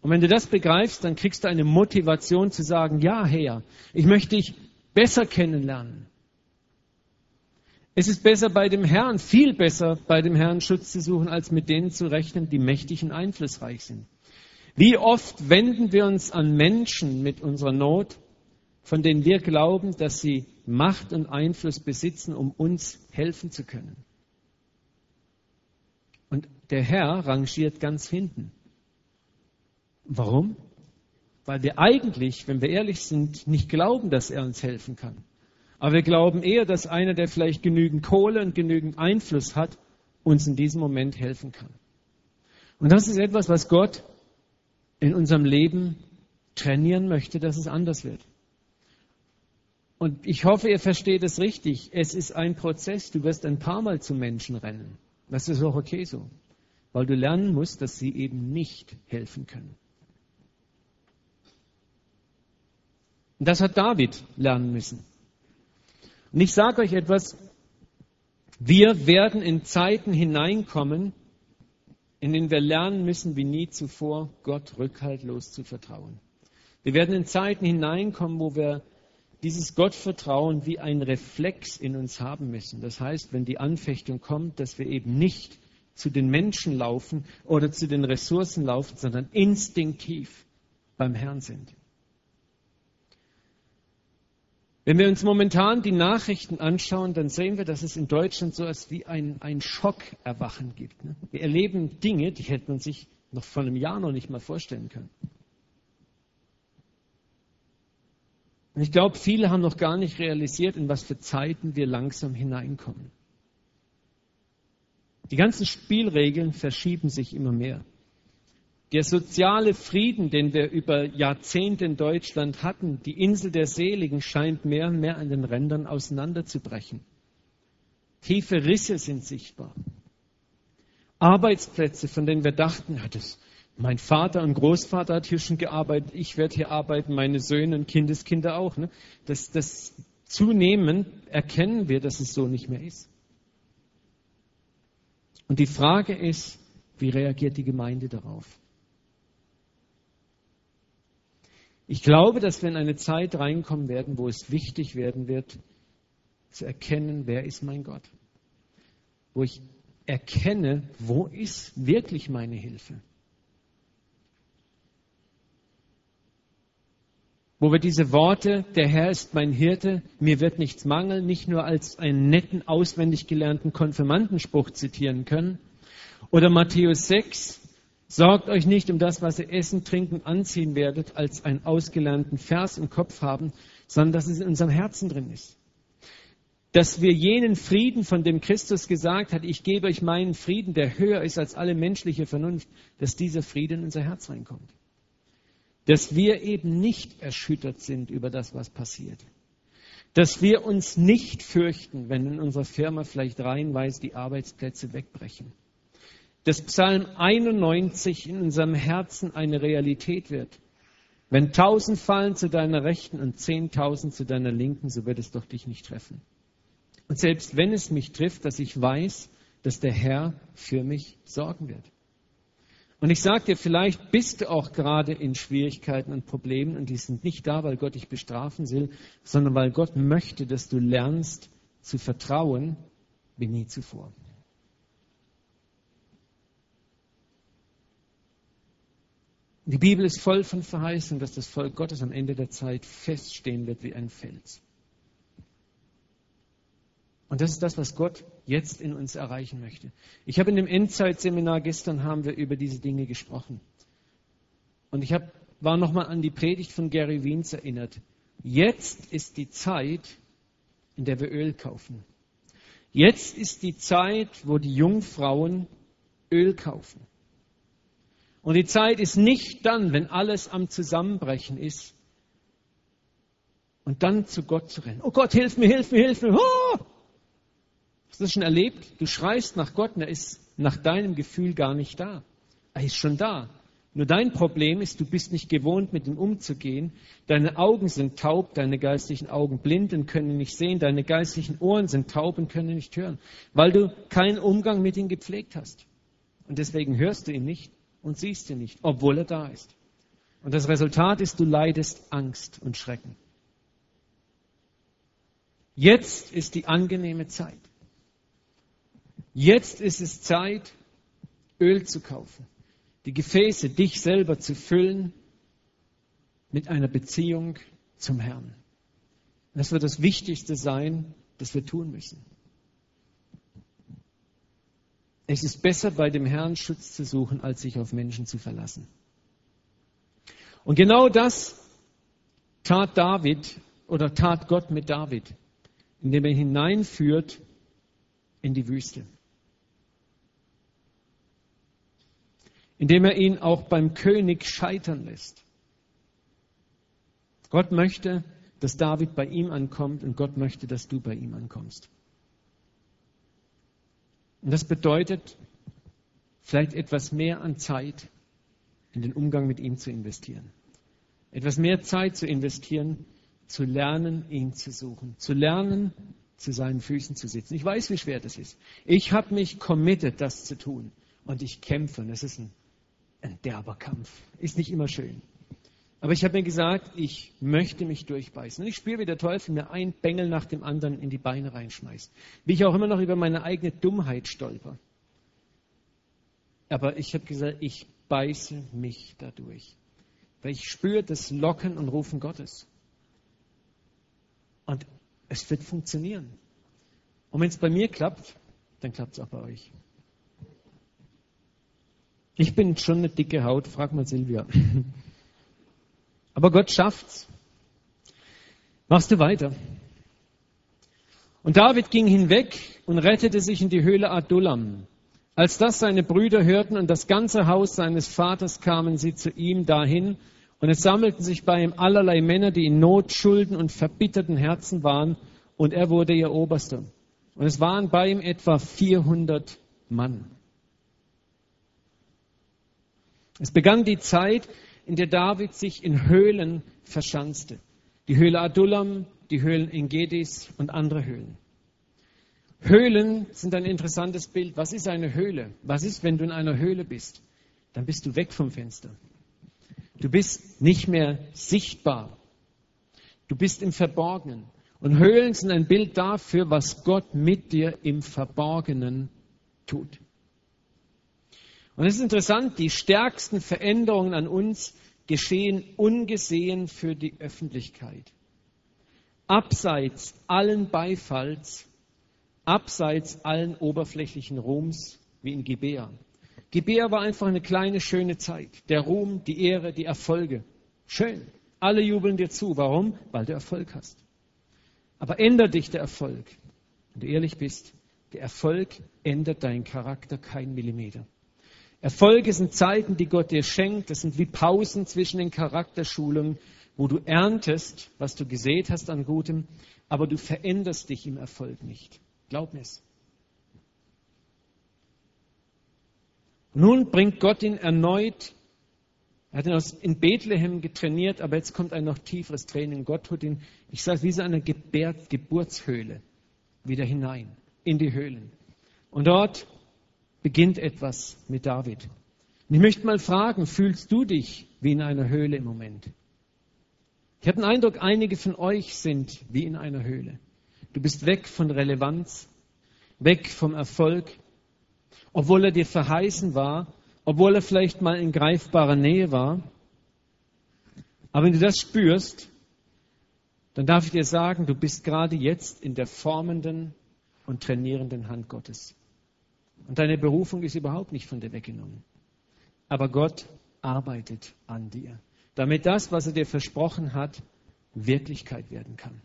Und wenn du das begreifst, dann kriegst du eine Motivation zu sagen, ja, Herr, ich möchte dich besser kennenlernen. Es ist besser bei dem Herrn, viel besser bei dem Herrn Schutz zu suchen, als mit denen zu rechnen, die mächtig und einflussreich sind. Wie oft wenden wir uns an Menschen mit unserer Not, von denen wir glauben, dass sie Macht und Einfluss besitzen, um uns helfen zu können. Und der Herr rangiert ganz hinten. Warum? Weil wir eigentlich, wenn wir ehrlich sind, nicht glauben, dass er uns helfen kann. Aber wir glauben eher, dass einer, der vielleicht genügend Kohle und genügend Einfluss hat, uns in diesem Moment helfen kann. Und das ist etwas, was Gott in unserem Leben trainieren möchte, dass es anders wird. Und ich hoffe, ihr versteht es richtig. Es ist ein Prozess. Du wirst ein paar Mal zu Menschen rennen. Das ist auch okay so. Weil du lernen musst, dass sie eben nicht helfen können. Und das hat David lernen müssen. Und ich sage euch etwas. Wir werden in Zeiten hineinkommen, in denen wir lernen müssen, wie nie zuvor, Gott rückhaltlos zu vertrauen. Wir werden in Zeiten hineinkommen, wo wir dieses Gottvertrauen wie ein Reflex in uns haben müssen. Das heißt, wenn die Anfechtung kommt, dass wir eben nicht zu den Menschen laufen oder zu den Ressourcen laufen, sondern instinktiv beim Herrn sind. Wenn wir uns momentan die Nachrichten anschauen, dann sehen wir, dass es in Deutschland so etwas wie ein, ein Schockerwachen gibt. Ne? Wir erleben Dinge, die hätte man sich noch vor einem Jahr noch nicht mal vorstellen können. Und ich glaube, viele haben noch gar nicht realisiert, in was für Zeiten wir langsam hineinkommen. Die ganzen Spielregeln verschieben sich immer mehr. Der soziale Frieden, den wir über Jahrzehnte in Deutschland hatten, die Insel der Seligen, scheint mehr und mehr an den Rändern auseinanderzubrechen. Tiefe Risse sind sichtbar. Arbeitsplätze, von denen wir dachten, ja, das, mein Vater und Großvater hat hier schon gearbeitet, ich werde hier arbeiten, meine Söhne und Kindeskinder auch. Ne? Das, das zunehmend erkennen wir, dass es so nicht mehr ist. Und die Frage ist, wie reagiert die Gemeinde darauf? Ich glaube, dass wir in eine Zeit reinkommen werden, wo es wichtig werden wird, zu erkennen, wer ist mein Gott. Wo ich erkenne, wo ist wirklich meine Hilfe. Wo wir diese Worte, der Herr ist mein Hirte, mir wird nichts mangeln, nicht nur als einen netten, auswendig gelernten Konfirmandenspruch zitieren können. Oder Matthäus 6, Sorgt euch nicht um das, was ihr essen, trinken, anziehen werdet, als einen ausgelernten Vers im Kopf haben, sondern dass es in unserem Herzen drin ist. Dass wir jenen Frieden, von dem Christus gesagt hat, ich gebe euch meinen Frieden, der höher ist als alle menschliche Vernunft, dass dieser Frieden in unser Herz reinkommt. Dass wir eben nicht erschüttert sind über das, was passiert. Dass wir uns nicht fürchten, wenn in unserer Firma vielleicht reihenweise die Arbeitsplätze wegbrechen dass Psalm 91 in unserem Herzen eine Realität wird. Wenn tausend fallen zu deiner Rechten und zehntausend zu deiner Linken, so wird es doch dich nicht treffen. Und selbst wenn es mich trifft, dass ich weiß, dass der Herr für mich sorgen wird. Und ich sage dir, vielleicht bist du auch gerade in Schwierigkeiten und Problemen und die sind nicht da, weil Gott dich bestrafen will, sondern weil Gott möchte, dass du lernst zu vertrauen wie nie zuvor. Die Bibel ist voll von Verheißungen, dass das Volk Gottes am Ende der Zeit feststehen wird wie ein Fels. Und das ist das, was Gott jetzt in uns erreichen möchte. Ich habe in dem Endzeitseminar gestern haben wir über diese Dinge gesprochen. Und ich habe, war nochmal an die Predigt von Gary Wiens erinnert. Jetzt ist die Zeit, in der wir Öl kaufen. Jetzt ist die Zeit, wo die Jungfrauen Öl kaufen. Und die Zeit ist nicht dann, wenn alles am Zusammenbrechen ist. Und dann zu Gott zu rennen. Oh Gott, hilf mir, hilf mir, hilf mir. Oh! Hast du das schon erlebt? Du schreist nach Gott und er ist nach deinem Gefühl gar nicht da. Er ist schon da. Nur dein Problem ist, du bist nicht gewohnt, mit ihm umzugehen. Deine Augen sind taub, deine geistlichen Augen blind und können nicht sehen. Deine geistlichen Ohren sind taub und können nicht hören, weil du keinen Umgang mit ihm gepflegt hast. Und deswegen hörst du ihn nicht und siehst ihn nicht, obwohl er da ist. Und das Resultat ist, du leidest Angst und Schrecken. Jetzt ist die angenehme Zeit. Jetzt ist es Zeit, Öl zu kaufen, die Gefäße, dich selber zu füllen mit einer Beziehung zum Herrn. Das wird das Wichtigste sein, das wir tun müssen. Es ist besser, bei dem Herrn Schutz zu suchen, als sich auf Menschen zu verlassen. Und genau das tat David oder tat Gott mit David, indem er hineinführt in die Wüste. Indem er ihn auch beim König scheitern lässt. Gott möchte, dass David bei ihm ankommt und Gott möchte, dass du bei ihm ankommst. Und das bedeutet, vielleicht etwas mehr an Zeit in den Umgang mit ihm zu investieren. Etwas mehr Zeit zu investieren, zu lernen, ihn zu suchen, zu lernen, zu seinen Füßen zu sitzen. Ich weiß, wie schwer das ist. Ich habe mich committed, das zu tun. Und ich kämpfe. Und es ist ein, ein derber Kampf. Ist nicht immer schön. Aber ich habe mir gesagt, ich möchte mich durchbeißen. Und ich spüre, wie der Teufel mir ein Bengel nach dem anderen in die Beine reinschmeißt. Wie ich auch immer noch über meine eigene Dummheit stolper. Aber ich habe gesagt, ich beiße mich dadurch. Weil ich spüre das Locken und Rufen Gottes. Und es wird funktionieren. Und wenn es bei mir klappt, dann klappt es auch bei euch. Ich bin schon eine dicke Haut, frag mal Silvia. Aber Gott schafft's. Machst du weiter. Und David ging hinweg und rettete sich in die Höhle Adullam. Als das seine Brüder hörten und das ganze Haus seines Vaters, kamen sie zu ihm dahin und es sammelten sich bei ihm allerlei Männer, die in Not, Schulden und verbitterten Herzen waren und er wurde ihr Oberster. Und es waren bei ihm etwa 400 Mann. Es begann die Zeit, in der David sich in Höhlen verschanzte. Die Höhle Adullam, die Höhlen Engedis und andere Höhlen. Höhlen sind ein interessantes Bild. Was ist eine Höhle? Was ist, wenn du in einer Höhle bist? Dann bist du weg vom Fenster. Du bist nicht mehr sichtbar. Du bist im Verborgenen. Und Höhlen sind ein Bild dafür, was Gott mit dir im Verborgenen tut. Und es ist interessant, die stärksten Veränderungen an uns geschehen ungesehen für die Öffentlichkeit. Abseits allen Beifalls, abseits allen oberflächlichen Ruhms, wie in Gibea. Gibea war einfach eine kleine, schöne Zeit. Der Ruhm, die Ehre, die Erfolge. Schön. Alle jubeln dir zu. Warum? Weil du Erfolg hast. Aber ändert dich der Erfolg. Wenn du ehrlich bist, der Erfolg ändert deinen Charakter kein Millimeter. Erfolge sind Zeiten, die Gott dir schenkt. Das sind wie Pausen zwischen den Charakterschulungen, wo du erntest, was du gesät hast an Gutem, aber du veränderst dich im Erfolg nicht. Glaub mir es. Nun bringt Gott ihn erneut. Er hat ihn in Bethlehem getrainiert, aber jetzt kommt ein noch tieferes Training. Gott tut ihn, ich sage, wie so eine Gebär, Geburtshöhle wieder hinein, in die Höhlen. Und dort beginnt etwas mit David. Und ich möchte mal fragen, fühlst du dich wie in einer Höhle im Moment? Ich habe den Eindruck, einige von euch sind wie in einer Höhle. Du bist weg von Relevanz, weg vom Erfolg, obwohl er dir verheißen war, obwohl er vielleicht mal in greifbarer Nähe war. Aber wenn du das spürst, dann darf ich dir sagen, du bist gerade jetzt in der formenden und trainierenden Hand Gottes. Und deine Berufung ist überhaupt nicht von dir weggenommen. Aber Gott arbeitet an dir, damit das, was er dir versprochen hat, Wirklichkeit werden kann.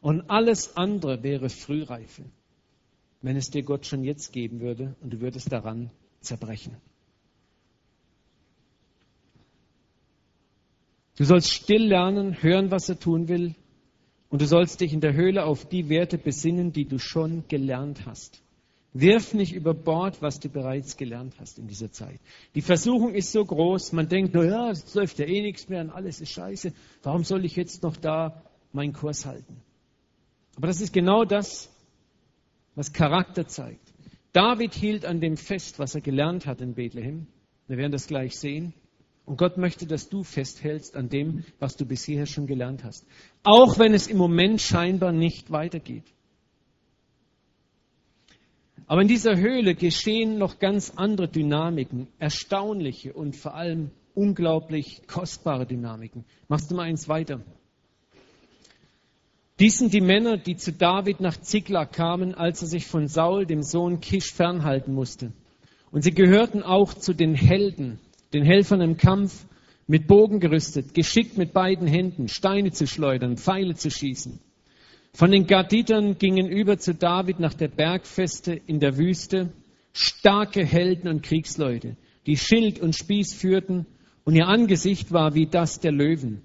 Und alles andere wäre Frühreife wenn es dir Gott schon jetzt geben würde und du würdest daran zerbrechen. Du sollst still lernen, hören, was er tun will, und du sollst dich in der Höhle auf die Werte besinnen, die du schon gelernt hast. Wirf nicht über Bord, was du bereits gelernt hast in dieser Zeit. Die Versuchung ist so groß, man denkt, naja, es läuft ja eh nichts mehr und alles ist scheiße. Warum soll ich jetzt noch da meinen Kurs halten? Aber das ist genau das, was Charakter zeigt. David hielt an dem fest, was er gelernt hat in Bethlehem. Wir werden das gleich sehen. Und Gott möchte, dass du festhältst an dem, was du bisher schon gelernt hast. Auch wenn es im Moment scheinbar nicht weitergeht. Aber in dieser Höhle geschehen noch ganz andere Dynamiken, erstaunliche und vor allem unglaublich kostbare Dynamiken. Machst du mal eins weiter. Dies sind die Männer, die zu David nach Ziklag kamen, als er sich von Saul, dem Sohn Kisch, fernhalten musste. Und sie gehörten auch zu den Helden, den Helfern im Kampf, mit Bogen gerüstet, geschickt mit beiden Händen, Steine zu schleudern, Pfeile zu schießen. Von den Gaditern gingen über zu David nach der Bergfeste in der Wüste starke Helden und Kriegsleute, die Schild und Spieß führten, und ihr Angesicht war wie das der Löwen.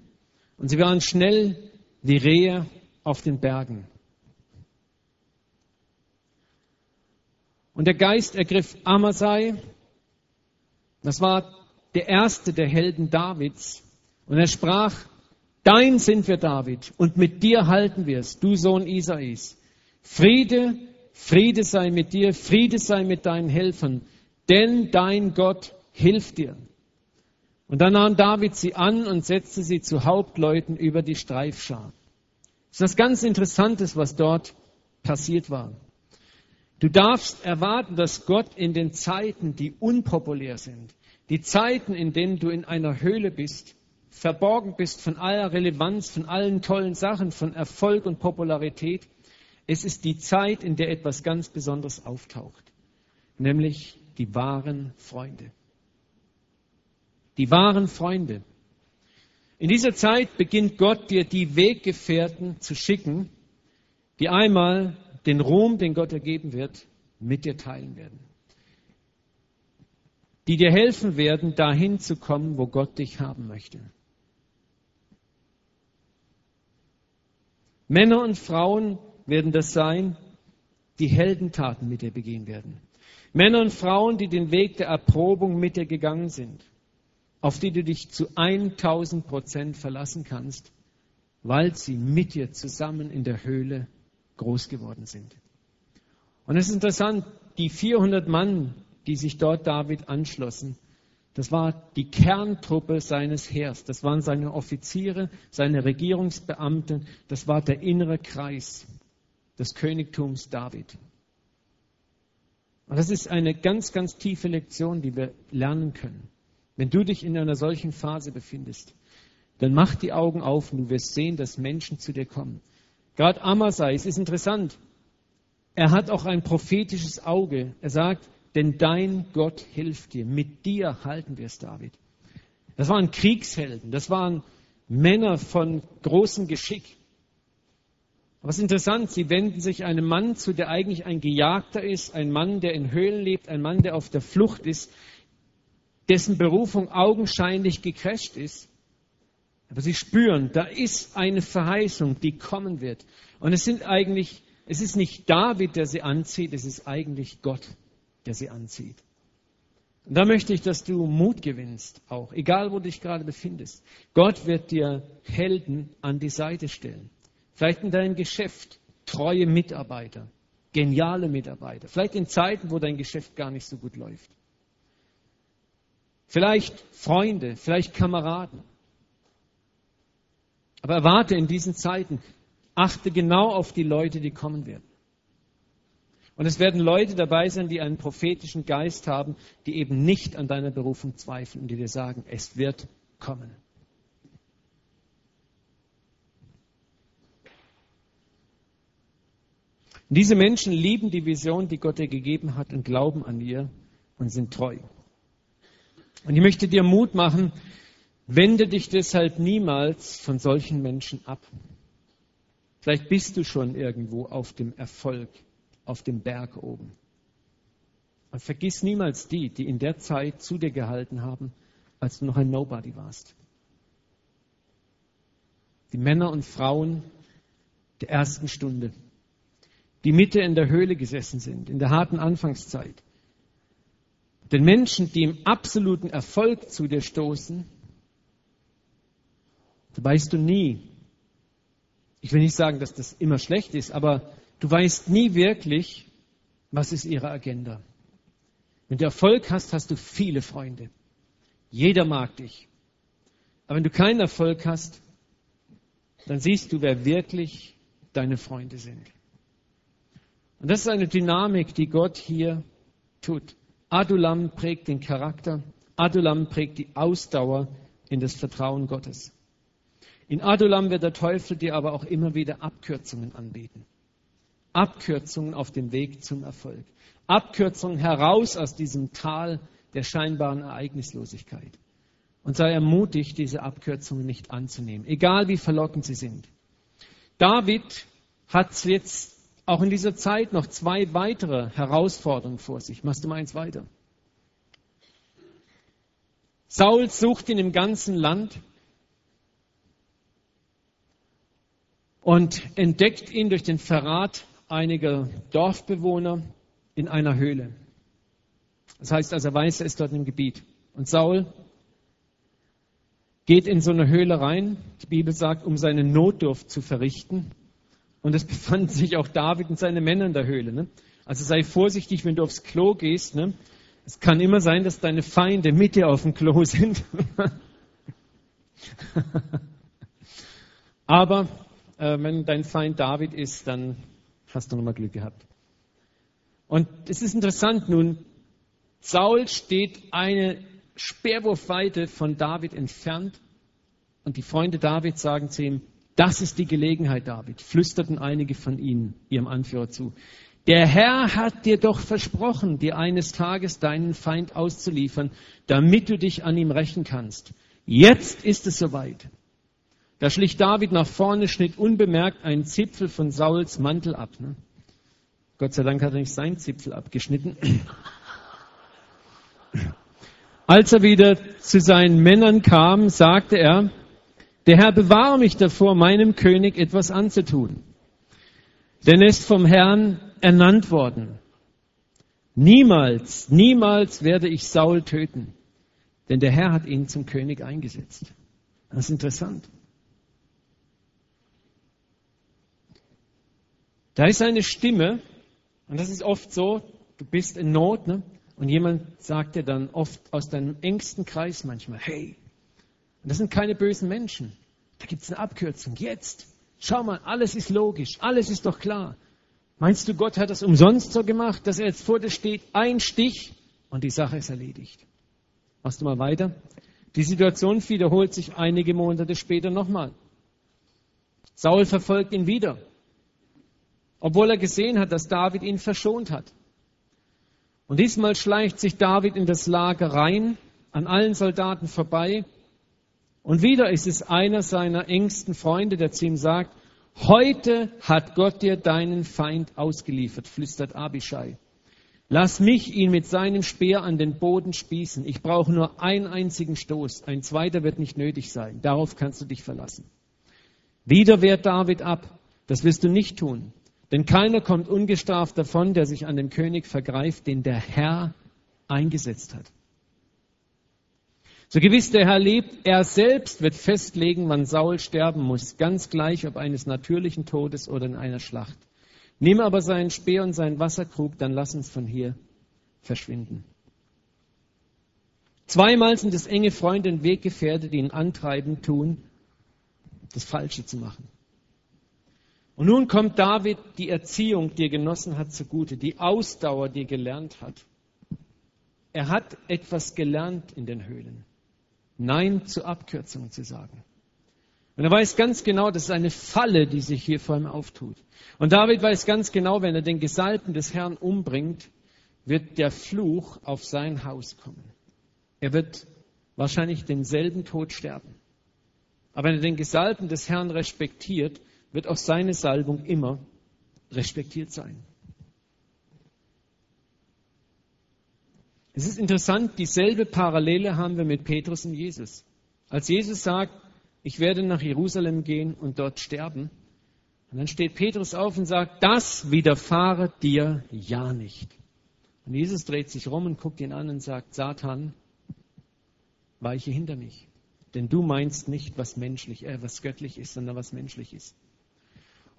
Und sie waren schnell wie Rehe auf den Bergen. Und der Geist ergriff Amasai, das war der erste der Helden Davids, und er sprach, Dein sind wir, David, und mit dir halten wir es, du Sohn Isais. Friede, Friede sei mit dir, Friede sei mit deinen Helfern, denn dein Gott hilft dir. Und dann nahm David sie an und setzte sie zu Hauptleuten über die Streifschar. Das ist was ganz Interessantes, was dort passiert war. Du darfst erwarten, dass Gott in den Zeiten, die unpopulär sind, die Zeiten, in denen du in einer Höhle bist, verborgen bist von aller Relevanz, von allen tollen Sachen, von Erfolg und Popularität, es ist die Zeit, in der etwas ganz Besonderes auftaucht, nämlich die wahren Freunde. Die wahren Freunde. In dieser Zeit beginnt Gott dir die Weggefährten zu schicken, die einmal den Ruhm, den Gott ergeben wird, mit dir teilen werden. Die dir helfen werden, dahin zu kommen, wo Gott dich haben möchte. Männer und Frauen werden das sein, die Heldentaten mit dir begehen werden. Männer und Frauen, die den Weg der Erprobung mit dir gegangen sind auf die du dich zu 1000 Prozent verlassen kannst, weil sie mit dir zusammen in der Höhle groß geworden sind. Und es ist interessant, die 400 Mann, die sich dort David anschlossen, Das war die Kerntruppe seines Heers. Das waren seine Offiziere, seine Regierungsbeamten. Das war der innere Kreis des Königtums David. Und das ist eine ganz, ganz tiefe Lektion, die wir lernen können. Wenn du dich in einer solchen Phase befindest, dann mach die Augen auf und du wirst sehen, dass Menschen zu dir kommen. Gerade Amasai, es ist interessant. Er hat auch ein prophetisches Auge. Er sagt, denn dein Gott hilft dir. Mit dir halten wir es, David. Das waren Kriegshelden. Das waren Männer von großem Geschick. Ist interessant, sie wenden sich einem Mann zu, der eigentlich ein Gejagter ist, ein Mann, der in Höhlen lebt, ein Mann, der auf der Flucht ist, dessen Berufung augenscheinlich gecrasht ist. Aber sie spüren, da ist eine Verheißung, die kommen wird. Und es sind eigentlich, es ist nicht David, der sie anzieht, es ist eigentlich Gott, der sie anzieht. Und da möchte ich, dass du Mut gewinnst, auch, egal wo du dich gerade befindest. Gott wird dir Helden an die Seite stellen. Vielleicht in deinem Geschäft treue Mitarbeiter, geniale Mitarbeiter. Vielleicht in Zeiten, wo dein Geschäft gar nicht so gut läuft. Vielleicht Freunde, vielleicht Kameraden. Aber erwarte in diesen Zeiten, achte genau auf die Leute, die kommen werden. Und es werden Leute dabei sein, die einen prophetischen Geist haben, die eben nicht an deiner Berufung zweifeln und die dir sagen, es wird kommen. Diese Menschen lieben die Vision, die Gott dir gegeben hat und glauben an ihr und sind treu. Und ich möchte dir Mut machen, wende dich deshalb niemals von solchen Menschen ab. Vielleicht bist du schon irgendwo auf dem Erfolg, auf dem Berg oben. Und vergiss niemals die, die in der Zeit zu dir gehalten haben, als du noch ein Nobody warst. Die Männer und Frauen der ersten Stunde, die Mitte in der Höhle gesessen sind, in der harten Anfangszeit. Den Menschen, die im absoluten Erfolg zu dir stoßen, da weißt du nie. Ich will nicht sagen, dass das immer schlecht ist, aber du weißt nie wirklich, was ist ihre Agenda. Wenn du Erfolg hast, hast du viele Freunde. Jeder mag dich. Aber wenn du keinen Erfolg hast, dann siehst du, wer wirklich deine Freunde sind. Und das ist eine Dynamik, die Gott hier tut. Adulam prägt den Charakter, Adulam prägt die Ausdauer in das Vertrauen Gottes. In Adulam wird der Teufel dir aber auch immer wieder Abkürzungen anbieten. Abkürzungen auf dem Weg zum Erfolg. Abkürzungen heraus aus diesem Tal der scheinbaren Ereignislosigkeit. Und sei ermutigt, diese Abkürzungen nicht anzunehmen, egal wie verlockend sie sind. David hat jetzt auch in dieser Zeit noch zwei weitere Herausforderungen vor sich. Machst du mal eins weiter. Saul sucht ihn im ganzen Land und entdeckt ihn durch den Verrat einiger Dorfbewohner in einer Höhle. Das heißt also, er weiß, er ist dort im Gebiet. Und Saul geht in so eine Höhle rein, die Bibel sagt, um seine Notdurft zu verrichten. Und es befanden sich auch David und seine Männer in der Höhle. Ne? Also sei vorsichtig, wenn du aufs Klo gehst. Ne? Es kann immer sein, dass deine Feinde mit dir auf dem Klo sind. Aber äh, wenn dein Feind David ist, dann hast du nochmal Glück gehabt. Und es ist interessant nun, Saul steht eine Speerwurfweite von David entfernt und die Freunde Davids sagen zu ihm, das ist die Gelegenheit, David, flüsterten einige von ihnen ihrem Anführer zu. Der Herr hat dir doch versprochen, dir eines Tages deinen Feind auszuliefern, damit du dich an ihm rächen kannst. Jetzt ist es soweit. Da schlich David nach vorne, schnitt unbemerkt einen Zipfel von Sauls Mantel ab. Ne? Gott sei Dank hat er nicht seinen Zipfel abgeschnitten. Als er wieder zu seinen Männern kam, sagte er, der Herr bewahre mich davor, meinem König etwas anzutun. Denn er ist vom Herrn ernannt worden. Niemals, niemals werde ich Saul töten, denn der Herr hat ihn zum König eingesetzt. Das ist interessant. Da ist eine Stimme, und das ist oft so, du bist in Not, ne? Und jemand sagt dir dann oft aus deinem engsten Kreis manchmal, hey, das sind keine bösen Menschen. Da gibt es eine Abkürzung. Jetzt. Schau mal, alles ist logisch. Alles ist doch klar. Meinst du, Gott hat das umsonst so gemacht, dass er jetzt vor dir steht, ein Stich und die Sache ist erledigt? Machst du mal weiter? Die Situation wiederholt sich einige Monate später nochmal. Saul verfolgt ihn wieder, obwohl er gesehen hat, dass David ihn verschont hat. Und diesmal schleicht sich David in das Lager rein, an allen Soldaten vorbei. Und wieder ist es einer seiner engsten Freunde, der zu ihm sagt, heute hat Gott dir deinen Feind ausgeliefert, flüstert Abishai. Lass mich ihn mit seinem Speer an den Boden spießen. Ich brauche nur einen einzigen Stoß. Ein zweiter wird nicht nötig sein. Darauf kannst du dich verlassen. Wieder wehrt David ab. Das wirst du nicht tun. Denn keiner kommt ungestraft davon, der sich an dem König vergreift, den der Herr eingesetzt hat. So gewiss der Herr lebt, er selbst wird festlegen, wann Saul sterben muss, ganz gleich ob eines natürlichen Todes oder in einer Schlacht. Nimm aber seinen Speer und seinen Wasserkrug, dann lass uns von hier verschwinden. Zweimal sind es enge Freunde und Weggefährte, die ihn antreiben tun, das Falsche zu machen. Und nun kommt David die Erziehung, die er genossen hat, zugute, die Ausdauer, die er gelernt hat. Er hat etwas gelernt in den Höhlen. Nein zu Abkürzungen zu sagen. Und er weiß ganz genau, das ist eine Falle, die sich hier vor ihm auftut. Und David weiß ganz genau, wenn er den Gesalbten des Herrn umbringt, wird der Fluch auf sein Haus kommen. Er wird wahrscheinlich denselben Tod sterben. Aber wenn er den Gesalbten des Herrn respektiert, wird auch seine Salbung immer respektiert sein. Es ist interessant, dieselbe Parallele haben wir mit Petrus und Jesus. Als Jesus sagt, ich werde nach Jerusalem gehen und dort sterben. Und dann steht Petrus auf und sagt, das widerfahre dir ja nicht. Und Jesus dreht sich rum und guckt ihn an und sagt, Satan, weiche hinter mich. Denn du meinst nicht, was menschlich, äh, was göttlich ist, sondern was menschlich ist.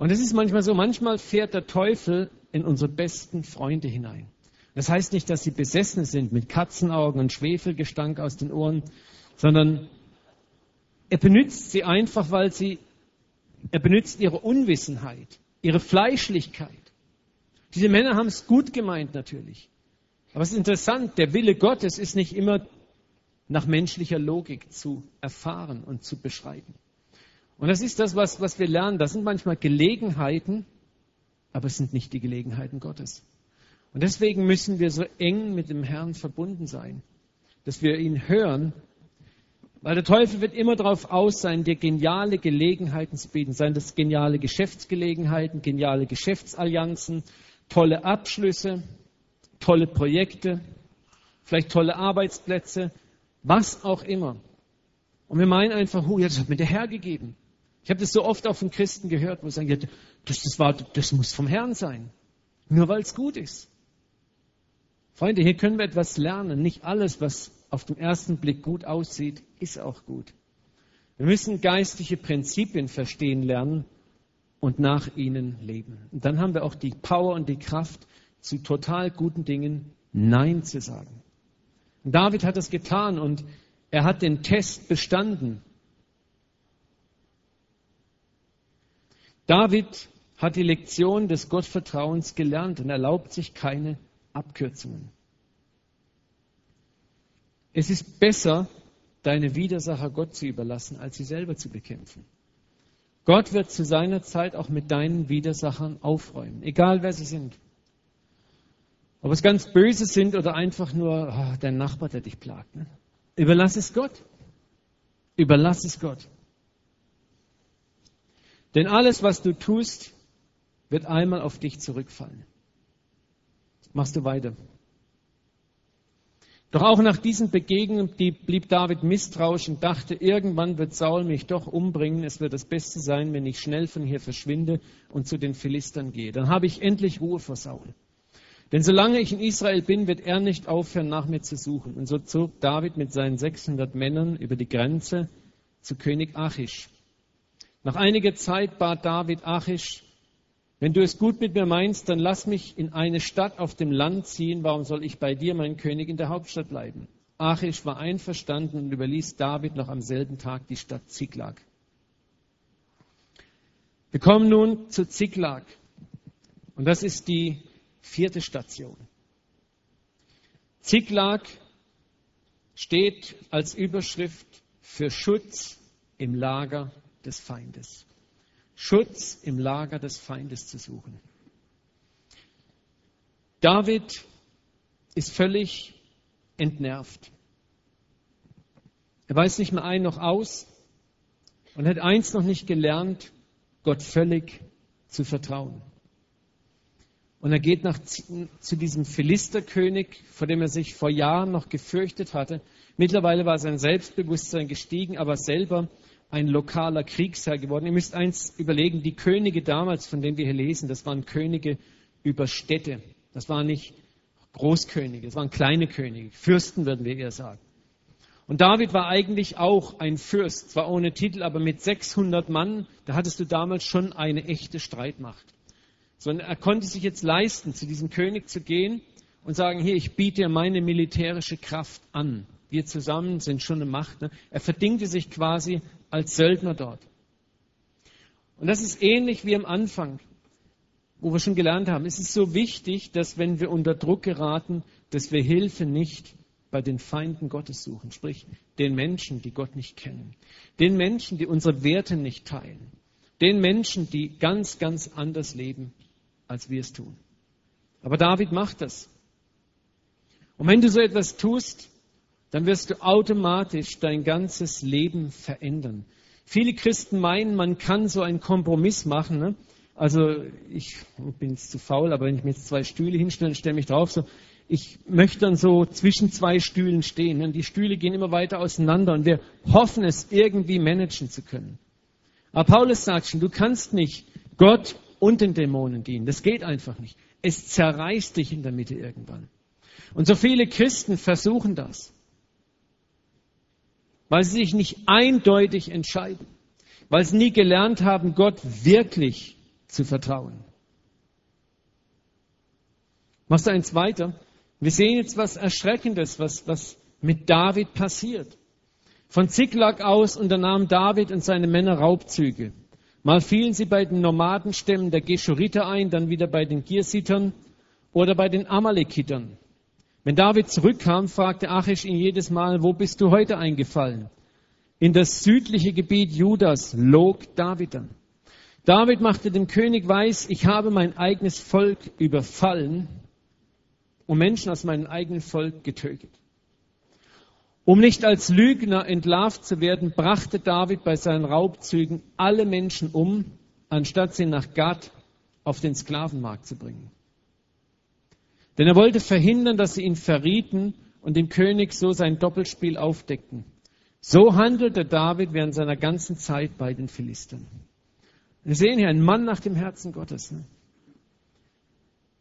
Und es ist manchmal so, manchmal fährt der Teufel in unsere besten Freunde hinein. Das heißt nicht, dass sie besessen sind mit Katzenaugen und Schwefelgestank aus den Ohren, sondern er benutzt sie einfach, weil sie, er benutzt ihre Unwissenheit, ihre Fleischlichkeit. Diese Männer haben es gut gemeint natürlich. Aber es ist interessant, der Wille Gottes ist nicht immer nach menschlicher Logik zu erfahren und zu beschreiben. Und das ist das, was, was wir lernen. Das sind manchmal Gelegenheiten, aber es sind nicht die Gelegenheiten Gottes. Und deswegen müssen wir so eng mit dem Herrn verbunden sein, dass wir ihn hören weil der Teufel wird immer darauf aus sein, dir geniale Gelegenheiten zu bieten. Seien das geniale Geschäftsgelegenheiten, geniale Geschäftsallianzen, tolle Abschlüsse, tolle Projekte, vielleicht tolle Arbeitsplätze, was auch immer. Und wir meinen einfach, oh, das hat mir der Herr gegeben. Ich habe das so oft auch von Christen gehört, wo sie sagen, ja, das, das, war, das muss vom Herrn sein. Nur weil es gut ist. Freunde, hier können wir etwas lernen. Nicht alles, was auf den ersten Blick gut aussieht, ist auch gut. Wir müssen geistliche Prinzipien verstehen lernen und nach ihnen leben. Und dann haben wir auch die Power und die Kraft, zu total guten Dingen Nein zu sagen. Und David hat das getan und er hat den Test bestanden. David hat die Lektion des Gottvertrauens gelernt und erlaubt sich keine Abkürzungen. Es ist besser, deine Widersacher Gott zu überlassen, als sie selber zu bekämpfen. Gott wird zu seiner Zeit auch mit deinen Widersachern aufräumen, egal wer sie sind. Ob es ganz böse sind oder einfach nur oh, dein Nachbar, der dich plagt. Ne? Überlass es Gott. Überlass es Gott. Denn alles, was du tust, wird einmal auf dich zurückfallen. Machst du weiter. Doch auch nach diesen Begegnungen blieb David misstrauisch und dachte, irgendwann wird Saul mich doch umbringen. Es wird das Beste sein, wenn ich schnell von hier verschwinde und zu den Philistern gehe. Dann habe ich endlich Ruhe vor Saul. Denn solange ich in Israel bin, wird er nicht aufhören, nach mir zu suchen. Und so zog David mit seinen 600 Männern über die Grenze zu König Achish. Nach einiger Zeit bat David Achish, wenn du es gut mit mir meinst, dann lass mich in eine Stadt auf dem Land ziehen. Warum soll ich bei dir, mein König, in der Hauptstadt bleiben? Achish war einverstanden und überließ David noch am selben Tag die Stadt Ziklag. Wir kommen nun zu Ziklag. Und das ist die vierte Station. Ziklag steht als Überschrift für Schutz im Lager des Feindes. Schutz im Lager des Feindes zu suchen. David ist völlig entnervt. Er weiß nicht mehr ein noch aus und hat eins noch nicht gelernt, Gott völlig zu vertrauen. Und er geht nach, zu diesem Philisterkönig, vor dem er sich vor Jahren noch gefürchtet hatte. Mittlerweile war sein Selbstbewusstsein gestiegen, aber selber ein lokaler Kriegsherr geworden. Ihr müsst eins überlegen, die Könige damals, von denen wir hier lesen, das waren Könige über Städte. Das waren nicht Großkönige, das waren kleine Könige, Fürsten würden wir eher sagen. Und David war eigentlich auch ein Fürst, zwar ohne Titel, aber mit 600 Mann, da hattest du damals schon eine echte Streitmacht. Sondern er konnte sich jetzt leisten, zu diesem König zu gehen und sagen, hier, ich biete dir meine militärische Kraft an. Wir zusammen sind schon eine Macht. Ne? Er verdingte sich quasi als Söldner dort. Und das ist ähnlich wie am Anfang, wo wir schon gelernt haben. Es ist so wichtig, dass wenn wir unter Druck geraten, dass wir Hilfe nicht bei den Feinden Gottes suchen, sprich den Menschen, die Gott nicht kennen, den Menschen, die unsere Werte nicht teilen, den Menschen, die ganz, ganz anders leben, als wir es tun. Aber David macht das. Und wenn du so etwas tust, dann wirst du automatisch dein ganzes Leben verändern. Viele Christen meinen, man kann so einen Kompromiss machen. Ne? Also ich bin jetzt zu faul, aber wenn ich mir jetzt zwei Stühle hinstelle stelle mich drauf, so, ich möchte dann so zwischen zwei Stühlen stehen. Ne? Die Stühle gehen immer weiter auseinander und wir hoffen es irgendwie managen zu können. Aber Paulus sagt schon, du kannst nicht Gott und den Dämonen dienen. Das geht einfach nicht. Es zerreißt dich in der Mitte irgendwann. Und so viele Christen versuchen das weil sie sich nicht eindeutig entscheiden, weil sie nie gelernt haben, Gott wirklich zu vertrauen. Machst du eins weiter? Wir sehen jetzt was Erschreckendes, was, was mit David passiert. Von Ziklag aus unternahm David und seine Männer Raubzüge. Mal fielen sie bei den Nomadenstämmen der Geschuriter ein, dann wieder bei den Girsitern oder bei den Amalekitern. Wenn David zurückkam, fragte Achish ihn jedes Mal, wo bist du heute eingefallen? In das südliche Gebiet Judas log David an. David machte dem König weiß, ich habe mein eigenes Volk überfallen und Menschen aus meinem eigenen Volk getötet. Um nicht als Lügner entlarvt zu werden, brachte David bei seinen Raubzügen alle Menschen um, anstatt sie nach Gad auf den Sklavenmarkt zu bringen. Denn er wollte verhindern, dass sie ihn verrieten und dem König so sein Doppelspiel aufdeckten. So handelte David während seiner ganzen Zeit bei den Philistern. Wir sehen hier einen Mann nach dem Herzen Gottes. Ne?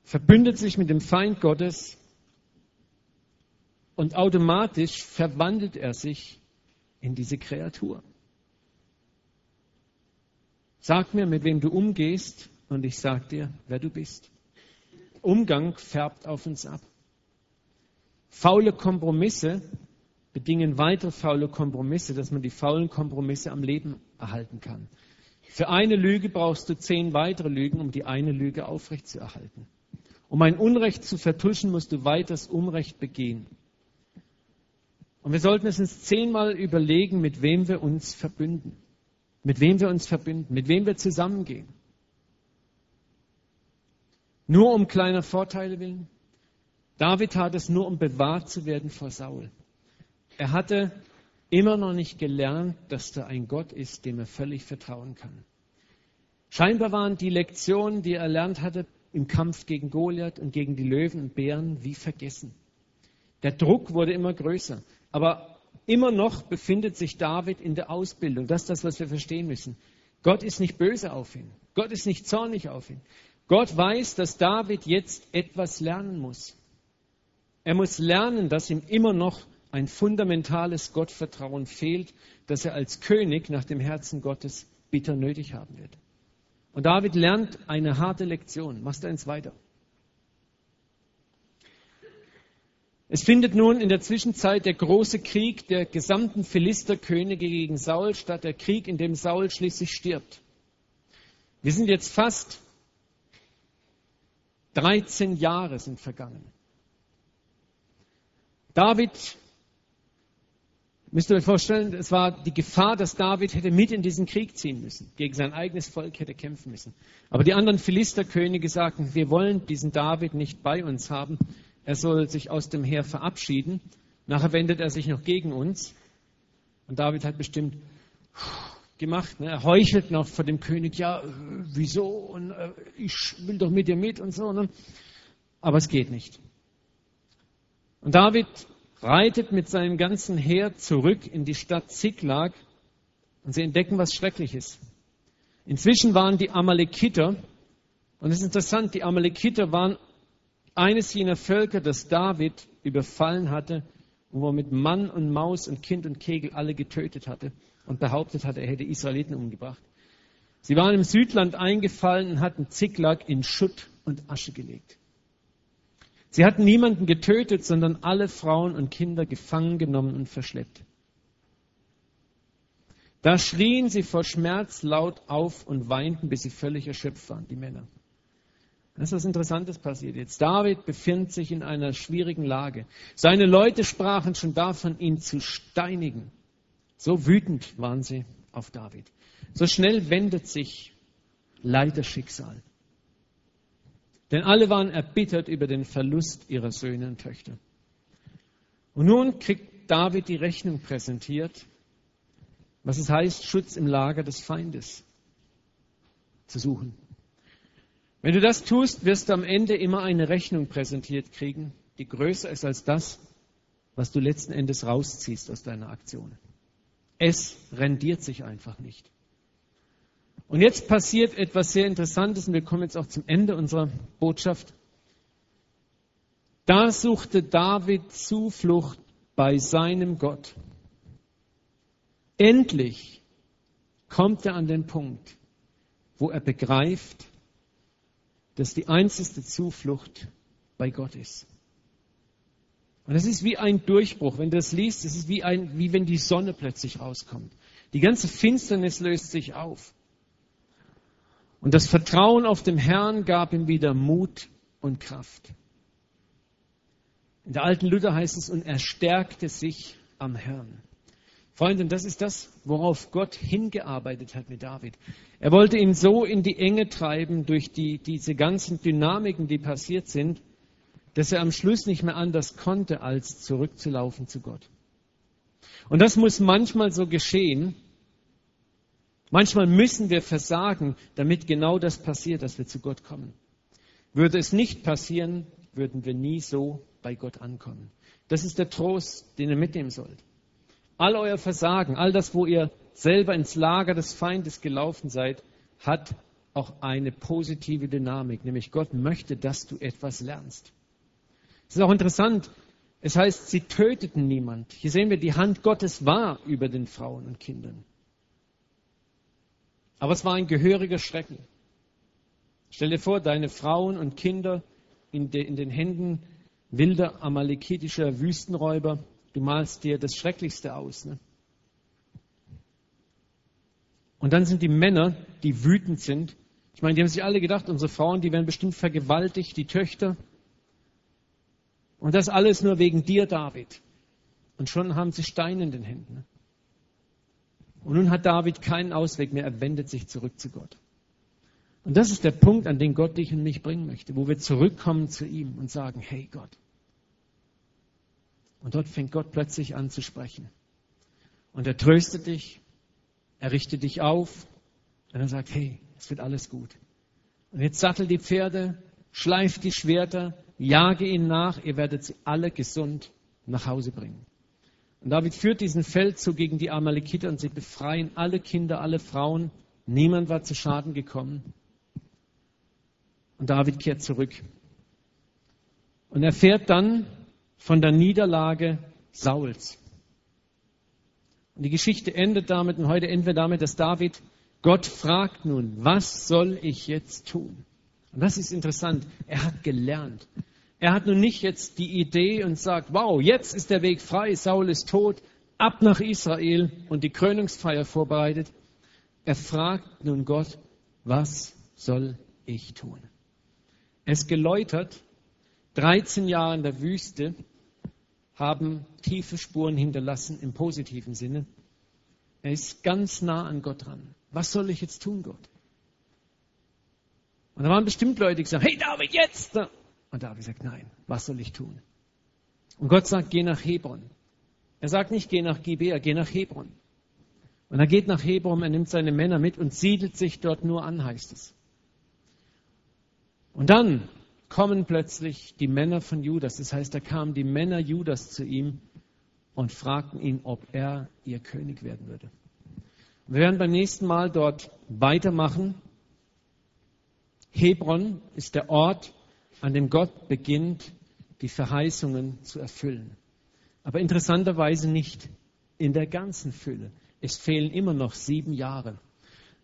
Verbündet sich mit dem Feind Gottes und automatisch verwandelt er sich in diese Kreatur. Sag mir, mit wem du umgehst, und ich sag dir, wer du bist. Umgang färbt auf uns ab. Faule Kompromisse bedingen weitere faule Kompromisse, dass man die faulen Kompromisse am Leben erhalten kann. Für eine Lüge brauchst du zehn weitere Lügen, um die eine Lüge aufrechtzuerhalten. Um ein Unrecht zu vertuschen, musst du weiters Unrecht begehen. Und wir sollten es uns zehnmal überlegen, mit wem wir uns verbünden. Mit wem wir uns verbünden, mit wem wir zusammengehen. Nur um kleiner Vorteile willen? David tat es nur, um bewahrt zu werden vor Saul. Er hatte immer noch nicht gelernt, dass da ein Gott ist, dem er völlig vertrauen kann. Scheinbar waren die Lektionen, die er erlernt hatte im Kampf gegen Goliath und gegen die Löwen und Bären, wie vergessen. Der Druck wurde immer größer. Aber immer noch befindet sich David in der Ausbildung. Das ist das, was wir verstehen müssen. Gott ist nicht böse auf ihn. Gott ist nicht zornig auf ihn. Gott weiß, dass David jetzt etwas lernen muss. Er muss lernen, dass ihm immer noch ein fundamentales Gottvertrauen fehlt, das er als König nach dem Herzen Gottes bitter nötig haben wird. Und David lernt eine harte Lektion. Machst du eins weiter. Es findet nun in der Zwischenzeit der große Krieg der gesamten Philisterkönige gegen Saul statt, der Krieg, in dem Saul schließlich stirbt. Wir sind jetzt fast 13 Jahre sind vergangen. David, müsst ihr euch vorstellen, es war die Gefahr, dass David hätte mit in diesen Krieg ziehen müssen, gegen sein eigenes Volk hätte kämpfen müssen. Aber die anderen Philisterkönige sagten, wir wollen diesen David nicht bei uns haben er soll sich aus dem Heer verabschieden. Nachher wendet er sich noch gegen uns. Und David hat bestimmt gemacht. Ne? Er heuchelt noch vor dem König, ja, wieso? Und äh, ich will doch mit dir mit und so. Ne? Aber es geht nicht. Und David reitet mit seinem ganzen Heer zurück in die Stadt Ziklag und sie entdecken was Schreckliches. Inzwischen waren die Amalekiter, und es ist interessant, die Amalekiter waren eines jener Völker, das David überfallen hatte und womit Mann und Maus und Kind und Kegel alle getötet hatte und behauptet hatte, er hätte Israeliten umgebracht. Sie waren im Südland eingefallen und hatten Ziklag in Schutt und Asche gelegt. Sie hatten niemanden getötet, sondern alle Frauen und Kinder gefangen genommen und verschleppt. Da schrien sie vor Schmerz laut auf und weinten, bis sie völlig erschöpft waren, die Männer. Das ist was Interessantes passiert jetzt. David befindet sich in einer schwierigen Lage. Seine Leute sprachen schon davon, ihn zu steinigen. So wütend waren sie auf David. So schnell wendet sich leider Schicksal. Denn alle waren erbittert über den Verlust ihrer Söhne und Töchter. Und nun kriegt David die Rechnung präsentiert, was es heißt, Schutz im Lager des Feindes zu suchen. Wenn du das tust, wirst du am Ende immer eine Rechnung präsentiert kriegen, die größer ist als das, was du letzten Endes rausziehst aus deiner Aktion. Es rendiert sich einfach nicht. Und jetzt passiert etwas sehr Interessantes und wir kommen jetzt auch zum Ende unserer Botschaft. Da suchte David Zuflucht bei seinem Gott. Endlich kommt er an den Punkt, wo er begreift, dass die einzige Zuflucht bei Gott ist. Und es ist wie ein Durchbruch. Wenn du das liest, es ist wie, ein, wie wenn die Sonne plötzlich rauskommt. Die ganze Finsternis löst sich auf. Und das Vertrauen auf dem Herrn gab ihm wieder Mut und Kraft. In der alten Luther heißt es, und er stärkte sich am Herrn. Freunde, das ist das, worauf Gott hingearbeitet hat mit David. Er wollte ihn so in die Enge treiben durch die, diese ganzen Dynamiken, die passiert sind, dass er am Schluss nicht mehr anders konnte, als zurückzulaufen zu Gott. Und das muss manchmal so geschehen. Manchmal müssen wir versagen, damit genau das passiert, dass wir zu Gott kommen. Würde es nicht passieren, würden wir nie so bei Gott ankommen. Das ist der Trost, den ihr mitnehmen sollt. All euer Versagen, all das, wo ihr selber ins Lager des Feindes gelaufen seid, hat auch eine positive Dynamik, nämlich Gott möchte, dass du etwas lernst. Es ist auch interessant, es heißt, sie töteten niemand. Hier sehen wir, die Hand Gottes war über den Frauen und Kindern. Aber es war ein gehöriger Schrecken. Stell dir vor, deine Frauen und Kinder in, de, in den Händen wilder amalekitischer Wüstenräuber Du malst dir das Schrecklichste aus. Ne? Und dann sind die Männer, die wütend sind. Ich meine, die haben sich alle gedacht, unsere Frauen, die werden bestimmt vergewaltigt, die Töchter. Und das alles nur wegen dir, David. Und schon haben sie Steine in den Händen. Und nun hat David keinen Ausweg mehr, er wendet sich zurück zu Gott. Und das ist der Punkt, an den Gott dich und mich bringen möchte, wo wir zurückkommen zu ihm und sagen, hey Gott, und dort fängt Gott plötzlich an zu sprechen. Und er tröstet dich, er richtet dich auf und er sagt, hey, es wird alles gut. Und jetzt sattel die Pferde, schleif die Schwerter, jage ihnen nach, ihr werdet sie alle gesund nach Hause bringen. Und David führt diesen Feldzug gegen die Amalekiter und sie befreien alle Kinder, alle Frauen. Niemand war zu Schaden gekommen. Und David kehrt zurück. Und er fährt dann von der Niederlage Sauls. Und die Geschichte endet damit, und heute enden wir damit, dass David Gott fragt nun, was soll ich jetzt tun? Und das ist interessant. Er hat gelernt. Er hat nun nicht jetzt die Idee und sagt, wow, jetzt ist der Weg frei, Saul ist tot, ab nach Israel und die Krönungsfeier vorbereitet. Er fragt nun Gott, was soll ich tun? Ist geläutert, 13 Jahre in der Wüste haben tiefe Spuren hinterlassen im positiven Sinne. Er ist ganz nah an Gott dran. Was soll ich jetzt tun, Gott? Und da waren bestimmt Leute, die gesagt hey David, jetzt! Und David sagt, nein, was soll ich tun? Und Gott sagt, geh nach Hebron. Er sagt nicht, geh nach Gibea, geh nach Hebron. Und er geht nach Hebron, er nimmt seine Männer mit und siedelt sich dort nur an, heißt es. Und dann kommen plötzlich die Männer von Judas. Das heißt, da kamen die Männer Judas zu ihm und fragten ihn, ob er ihr König werden würde. Wir werden beim nächsten Mal dort weitermachen. Hebron ist der Ort, an dem Gott beginnt, die Verheißungen zu erfüllen. Aber interessanterweise nicht in der ganzen Fülle. Es fehlen immer noch sieben Jahre.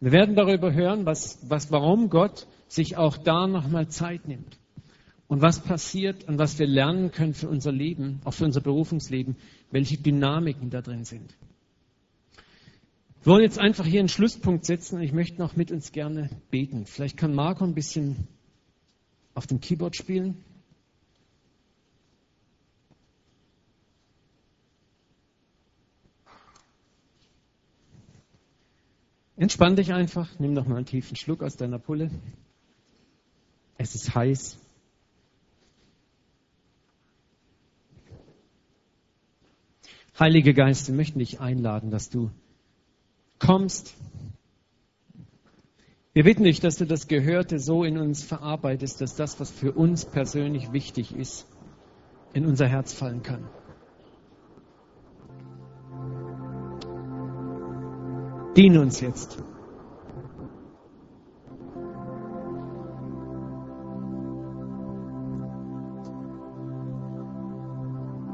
Wir werden darüber hören, was, was, warum Gott sich auch da nochmal Zeit nimmt. Und was passiert und was wir lernen können für unser Leben, auch für unser Berufungsleben, welche Dynamiken da drin sind. Wir wollen jetzt einfach hier einen Schlusspunkt setzen und ich möchte noch mit uns gerne beten. Vielleicht kann Marco ein bisschen auf dem Keyboard spielen. Entspann dich einfach, nimm noch mal einen tiefen Schluck aus deiner Pulle. Es ist heiß. Heilige Geist, wir möchten dich einladen, dass du kommst. Wir bitten dich, dass du das Gehörte so in uns verarbeitest, dass das, was für uns persönlich wichtig ist, in unser Herz fallen kann. Diene uns jetzt.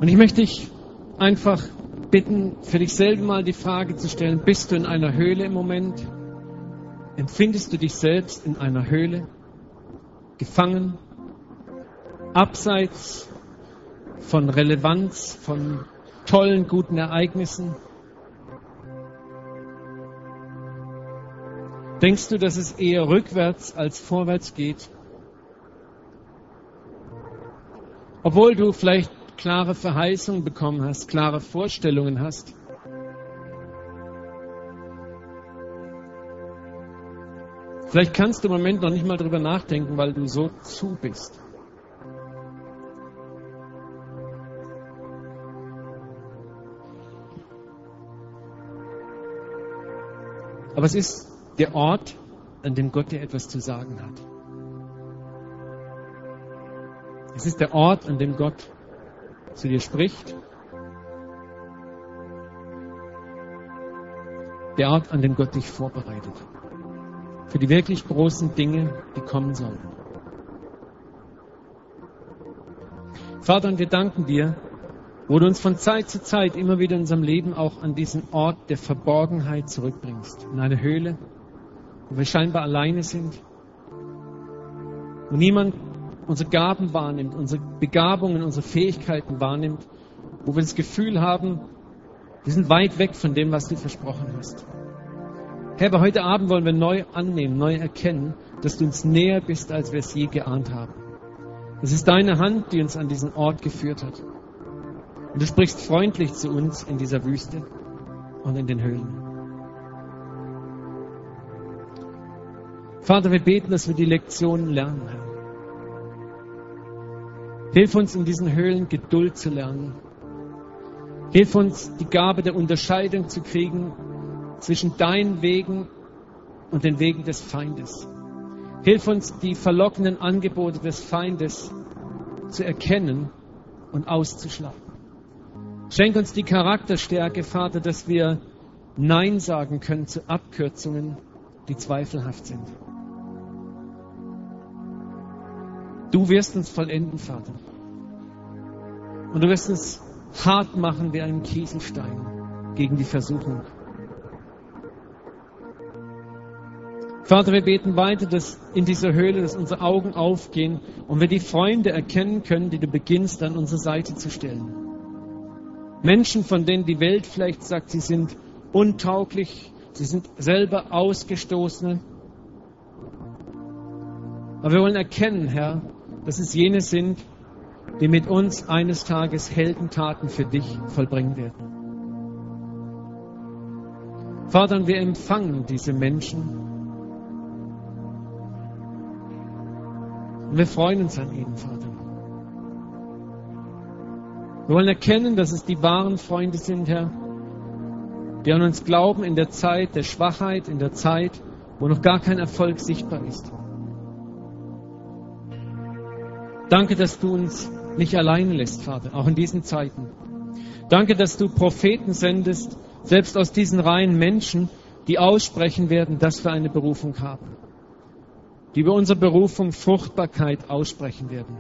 Und ich möchte dich einfach bitten, für dich selber mal die Frage zu stellen, bist du in einer Höhle im Moment? Empfindest du dich selbst in einer Höhle? Gefangen? Abseits von Relevanz, von tollen, guten Ereignissen? Denkst du, dass es eher rückwärts als vorwärts geht? Obwohl du vielleicht klare Verheißungen bekommen hast, klare Vorstellungen hast. Vielleicht kannst du im Moment noch nicht mal drüber nachdenken, weil du so zu bist. Aber es ist der Ort, an dem Gott dir etwas zu sagen hat. Es ist der Ort, an dem Gott zu dir spricht. Der Ort, an dem Gott dich vorbereitet. Für die wirklich großen Dinge, die kommen sollen. Vater, und wir danken dir, wo du uns von Zeit zu Zeit immer wieder in unserem Leben auch an diesen Ort der Verborgenheit zurückbringst. In eine Höhle, wo wir scheinbar alleine sind, wo niemand unsere Gaben wahrnimmt, unsere Begabungen, unsere Fähigkeiten wahrnimmt, wo wir das Gefühl haben, wir sind weit weg von dem, was du versprochen hast. Herr, aber heute Abend wollen wir neu annehmen, neu erkennen, dass du uns näher bist, als wir es je geahnt haben. Es ist deine Hand, die uns an diesen Ort geführt hat. Und du sprichst freundlich zu uns in dieser Wüste und in den Höhlen. Vater, wir beten, dass wir die Lektionen lernen, Herr. Hilf uns in diesen Höhlen Geduld zu lernen. Hilf uns die Gabe der Unterscheidung zu kriegen zwischen deinen Wegen und den Wegen des Feindes. Hilf uns die verlockenden Angebote des Feindes zu erkennen und auszuschlagen. Schenk uns die Charakterstärke, Vater, dass wir Nein sagen können zu Abkürzungen, die zweifelhaft sind. Du wirst uns vollenden, Vater. Und du wirst uns hart machen wie einen Kieselstein gegen die Versuchung. Vater, wir beten weiter, dass in dieser Höhle, dass unsere Augen aufgehen und wir die Freunde erkennen können, die du beginnst an unsere Seite zu stellen. Menschen, von denen die Welt vielleicht sagt, sie sind untauglich, sie sind selber Ausgestoßene. Aber wir wollen erkennen, Herr, dass es jene sind, die mit uns eines Tages Heldentaten für dich vollbringen werden. Vater, wir empfangen diese Menschen. Und wir freuen uns an ihnen, Vater. Wir wollen erkennen, dass es die wahren Freunde sind, Herr, die an uns glauben in der Zeit der Schwachheit, in der Zeit, wo noch gar kein Erfolg sichtbar ist. Danke, dass du uns nicht allein lässt, Vater, auch in diesen Zeiten. Danke, dass du Propheten sendest, selbst aus diesen Reihen Menschen, die aussprechen werden, dass wir eine Berufung haben. Die über unsere Berufung Fruchtbarkeit aussprechen werden.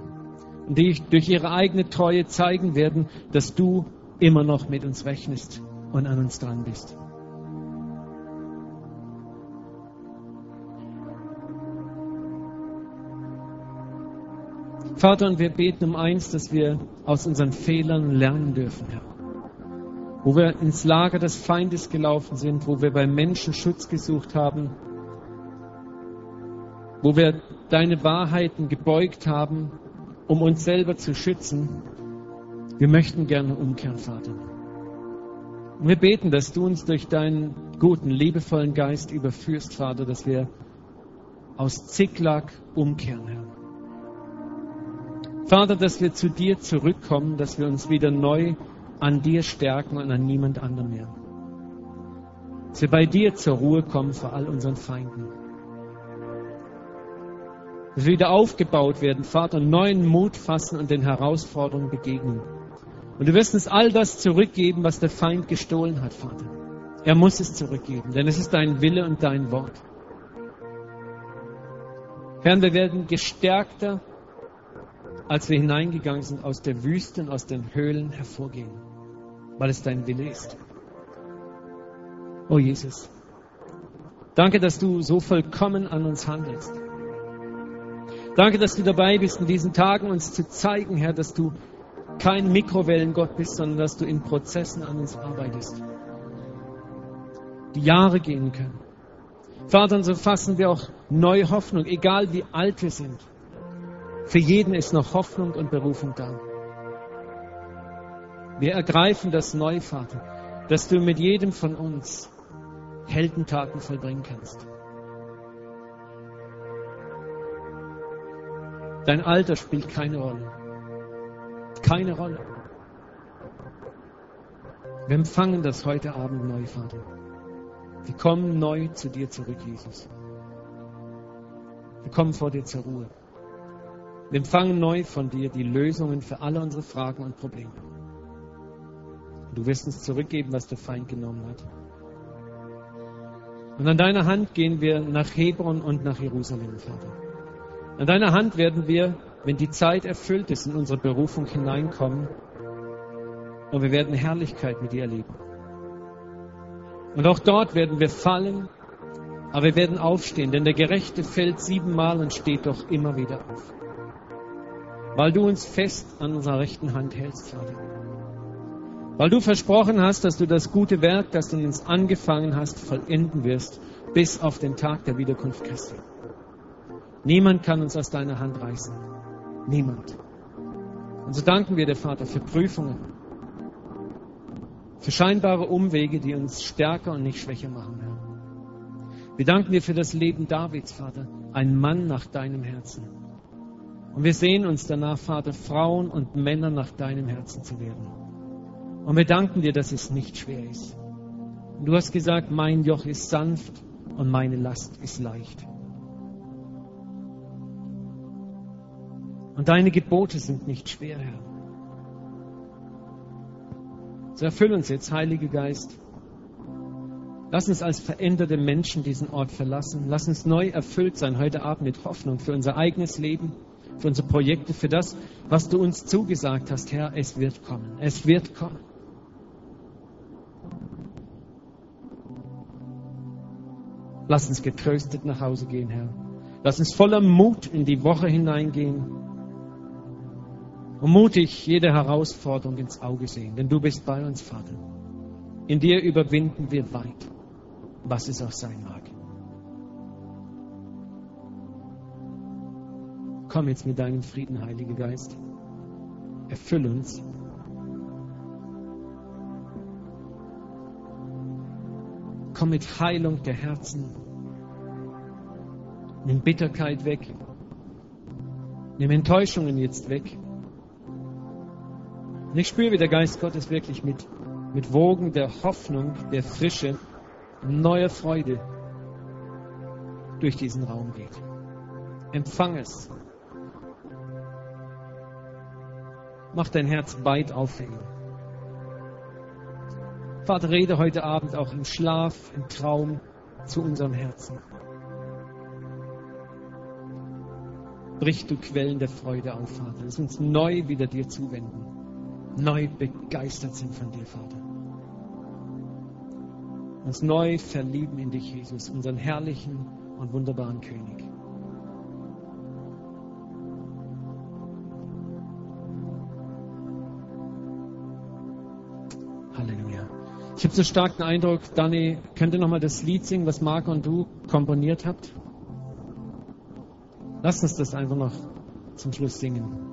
Und die durch ihre eigene Treue zeigen werden, dass du immer noch mit uns rechnest und an uns dran bist. Vater, und wir beten um eins, dass wir aus unseren Fehlern lernen dürfen, Herr. Wo wir ins Lager des Feindes gelaufen sind, wo wir bei Menschen Schutz gesucht haben, wo wir deine Wahrheiten gebeugt haben, um uns selber zu schützen. Wir möchten gerne umkehren, Vater. Und wir beten, dass du uns durch deinen guten, liebevollen Geist überführst, Vater, dass wir aus Ziklag umkehren, Herr. Vater, dass wir zu dir zurückkommen, dass wir uns wieder neu an dir stärken und an niemand anderem mehr. Dass wir bei dir zur Ruhe kommen vor all unseren Feinden. Wir wieder aufgebaut werden, Vater, neuen Mut fassen und den Herausforderungen begegnen. Und du wirst uns all das zurückgeben, was der Feind gestohlen hat, Vater. Er muss es zurückgeben, denn es ist dein Wille und dein Wort. Herr, wir werden gestärkter als wir hineingegangen sind, aus der Wüste und aus den Höhlen hervorgehen, weil es dein Wille ist. Oh Jesus, danke, dass du so vollkommen an uns handelst. Danke, dass du dabei bist, in diesen Tagen uns zu zeigen, Herr, dass du kein Mikrowellengott bist, sondern dass du in Prozessen an uns arbeitest. Die Jahre gehen können. Vater, und so fassen wir auch neue Hoffnung, egal wie alt wir sind. Für jeden ist noch Hoffnung und Berufung da. Wir ergreifen das neu, Vater, dass du mit jedem von uns Heldentaten vollbringen kannst. Dein Alter spielt keine Rolle. Keine Rolle. Wir empfangen das heute Abend neu, Vater. Wir kommen neu zu dir zurück, Jesus. Wir kommen vor dir zur Ruhe. Wir empfangen neu von dir die Lösungen für alle unsere Fragen und Probleme. Du wirst uns zurückgeben, was der Feind genommen hat. Und an deiner Hand gehen wir nach Hebron und nach Jerusalem, Vater. An deiner Hand werden wir, wenn die Zeit erfüllt ist, in unsere Berufung hineinkommen und wir werden Herrlichkeit mit dir erleben. Und auch dort werden wir fallen, aber wir werden aufstehen, denn der Gerechte fällt siebenmal und steht doch immer wieder auf weil du uns fest an unserer rechten Hand hältst, Vater. Weil du versprochen hast, dass du das gute Werk, das du uns angefangen hast, vollenden wirst, bis auf den Tag der Wiederkunft Christi. Niemand kann uns aus deiner Hand reißen. Niemand. Und so danken wir dir, Vater, für Prüfungen, für scheinbare Umwege, die uns stärker und nicht schwächer machen, Herr. Wir danken dir für das Leben Davids, Vater, ein Mann nach deinem Herzen. Und wir sehen uns danach, Vater, Frauen und Männer nach deinem Herzen zu werden. Und wir danken dir, dass es nicht schwer ist. Und du hast gesagt, mein Joch ist sanft und meine Last ist leicht. Und deine Gebote sind nicht schwer, Herr. So erfüll uns jetzt, Heiliger Geist. Lass uns als veränderte Menschen diesen Ort verlassen. Lass uns neu erfüllt sein heute Abend mit Hoffnung für unser eigenes Leben für unsere Projekte, für das, was du uns zugesagt hast, Herr. Es wird kommen. Es wird kommen. Lass uns getröstet nach Hause gehen, Herr. Lass uns voller Mut in die Woche hineingehen und mutig jede Herausforderung ins Auge sehen, denn du bist bei uns, Vater. In dir überwinden wir weit, was es auch sein mag. Komm jetzt mit deinem Frieden, Heiliger Geist. Erfüll uns. Komm mit Heilung der Herzen. Nimm Bitterkeit weg. Nimm Enttäuschungen jetzt weg. Und ich spüre, wie der Geist Gottes wirklich mit, mit Wogen der Hoffnung, der Frische, neuer Freude durch diesen Raum geht. Empfang es. Mach dein Herz weit auf für ihn. Vater, rede heute Abend auch im Schlaf, im Traum zu unserem Herzen. Brich du Quellen der Freude auf, Vater. Lass uns neu wieder dir zuwenden. Neu begeistert sind von dir, Vater. Uns neu verlieben in dich, Jesus, unseren herrlichen und wunderbaren König. Ich habe so stark den Eindruck, Dani, könnt ihr nochmal das Lied singen, was Marco und du komponiert habt? Lass uns das einfach noch zum Schluss singen.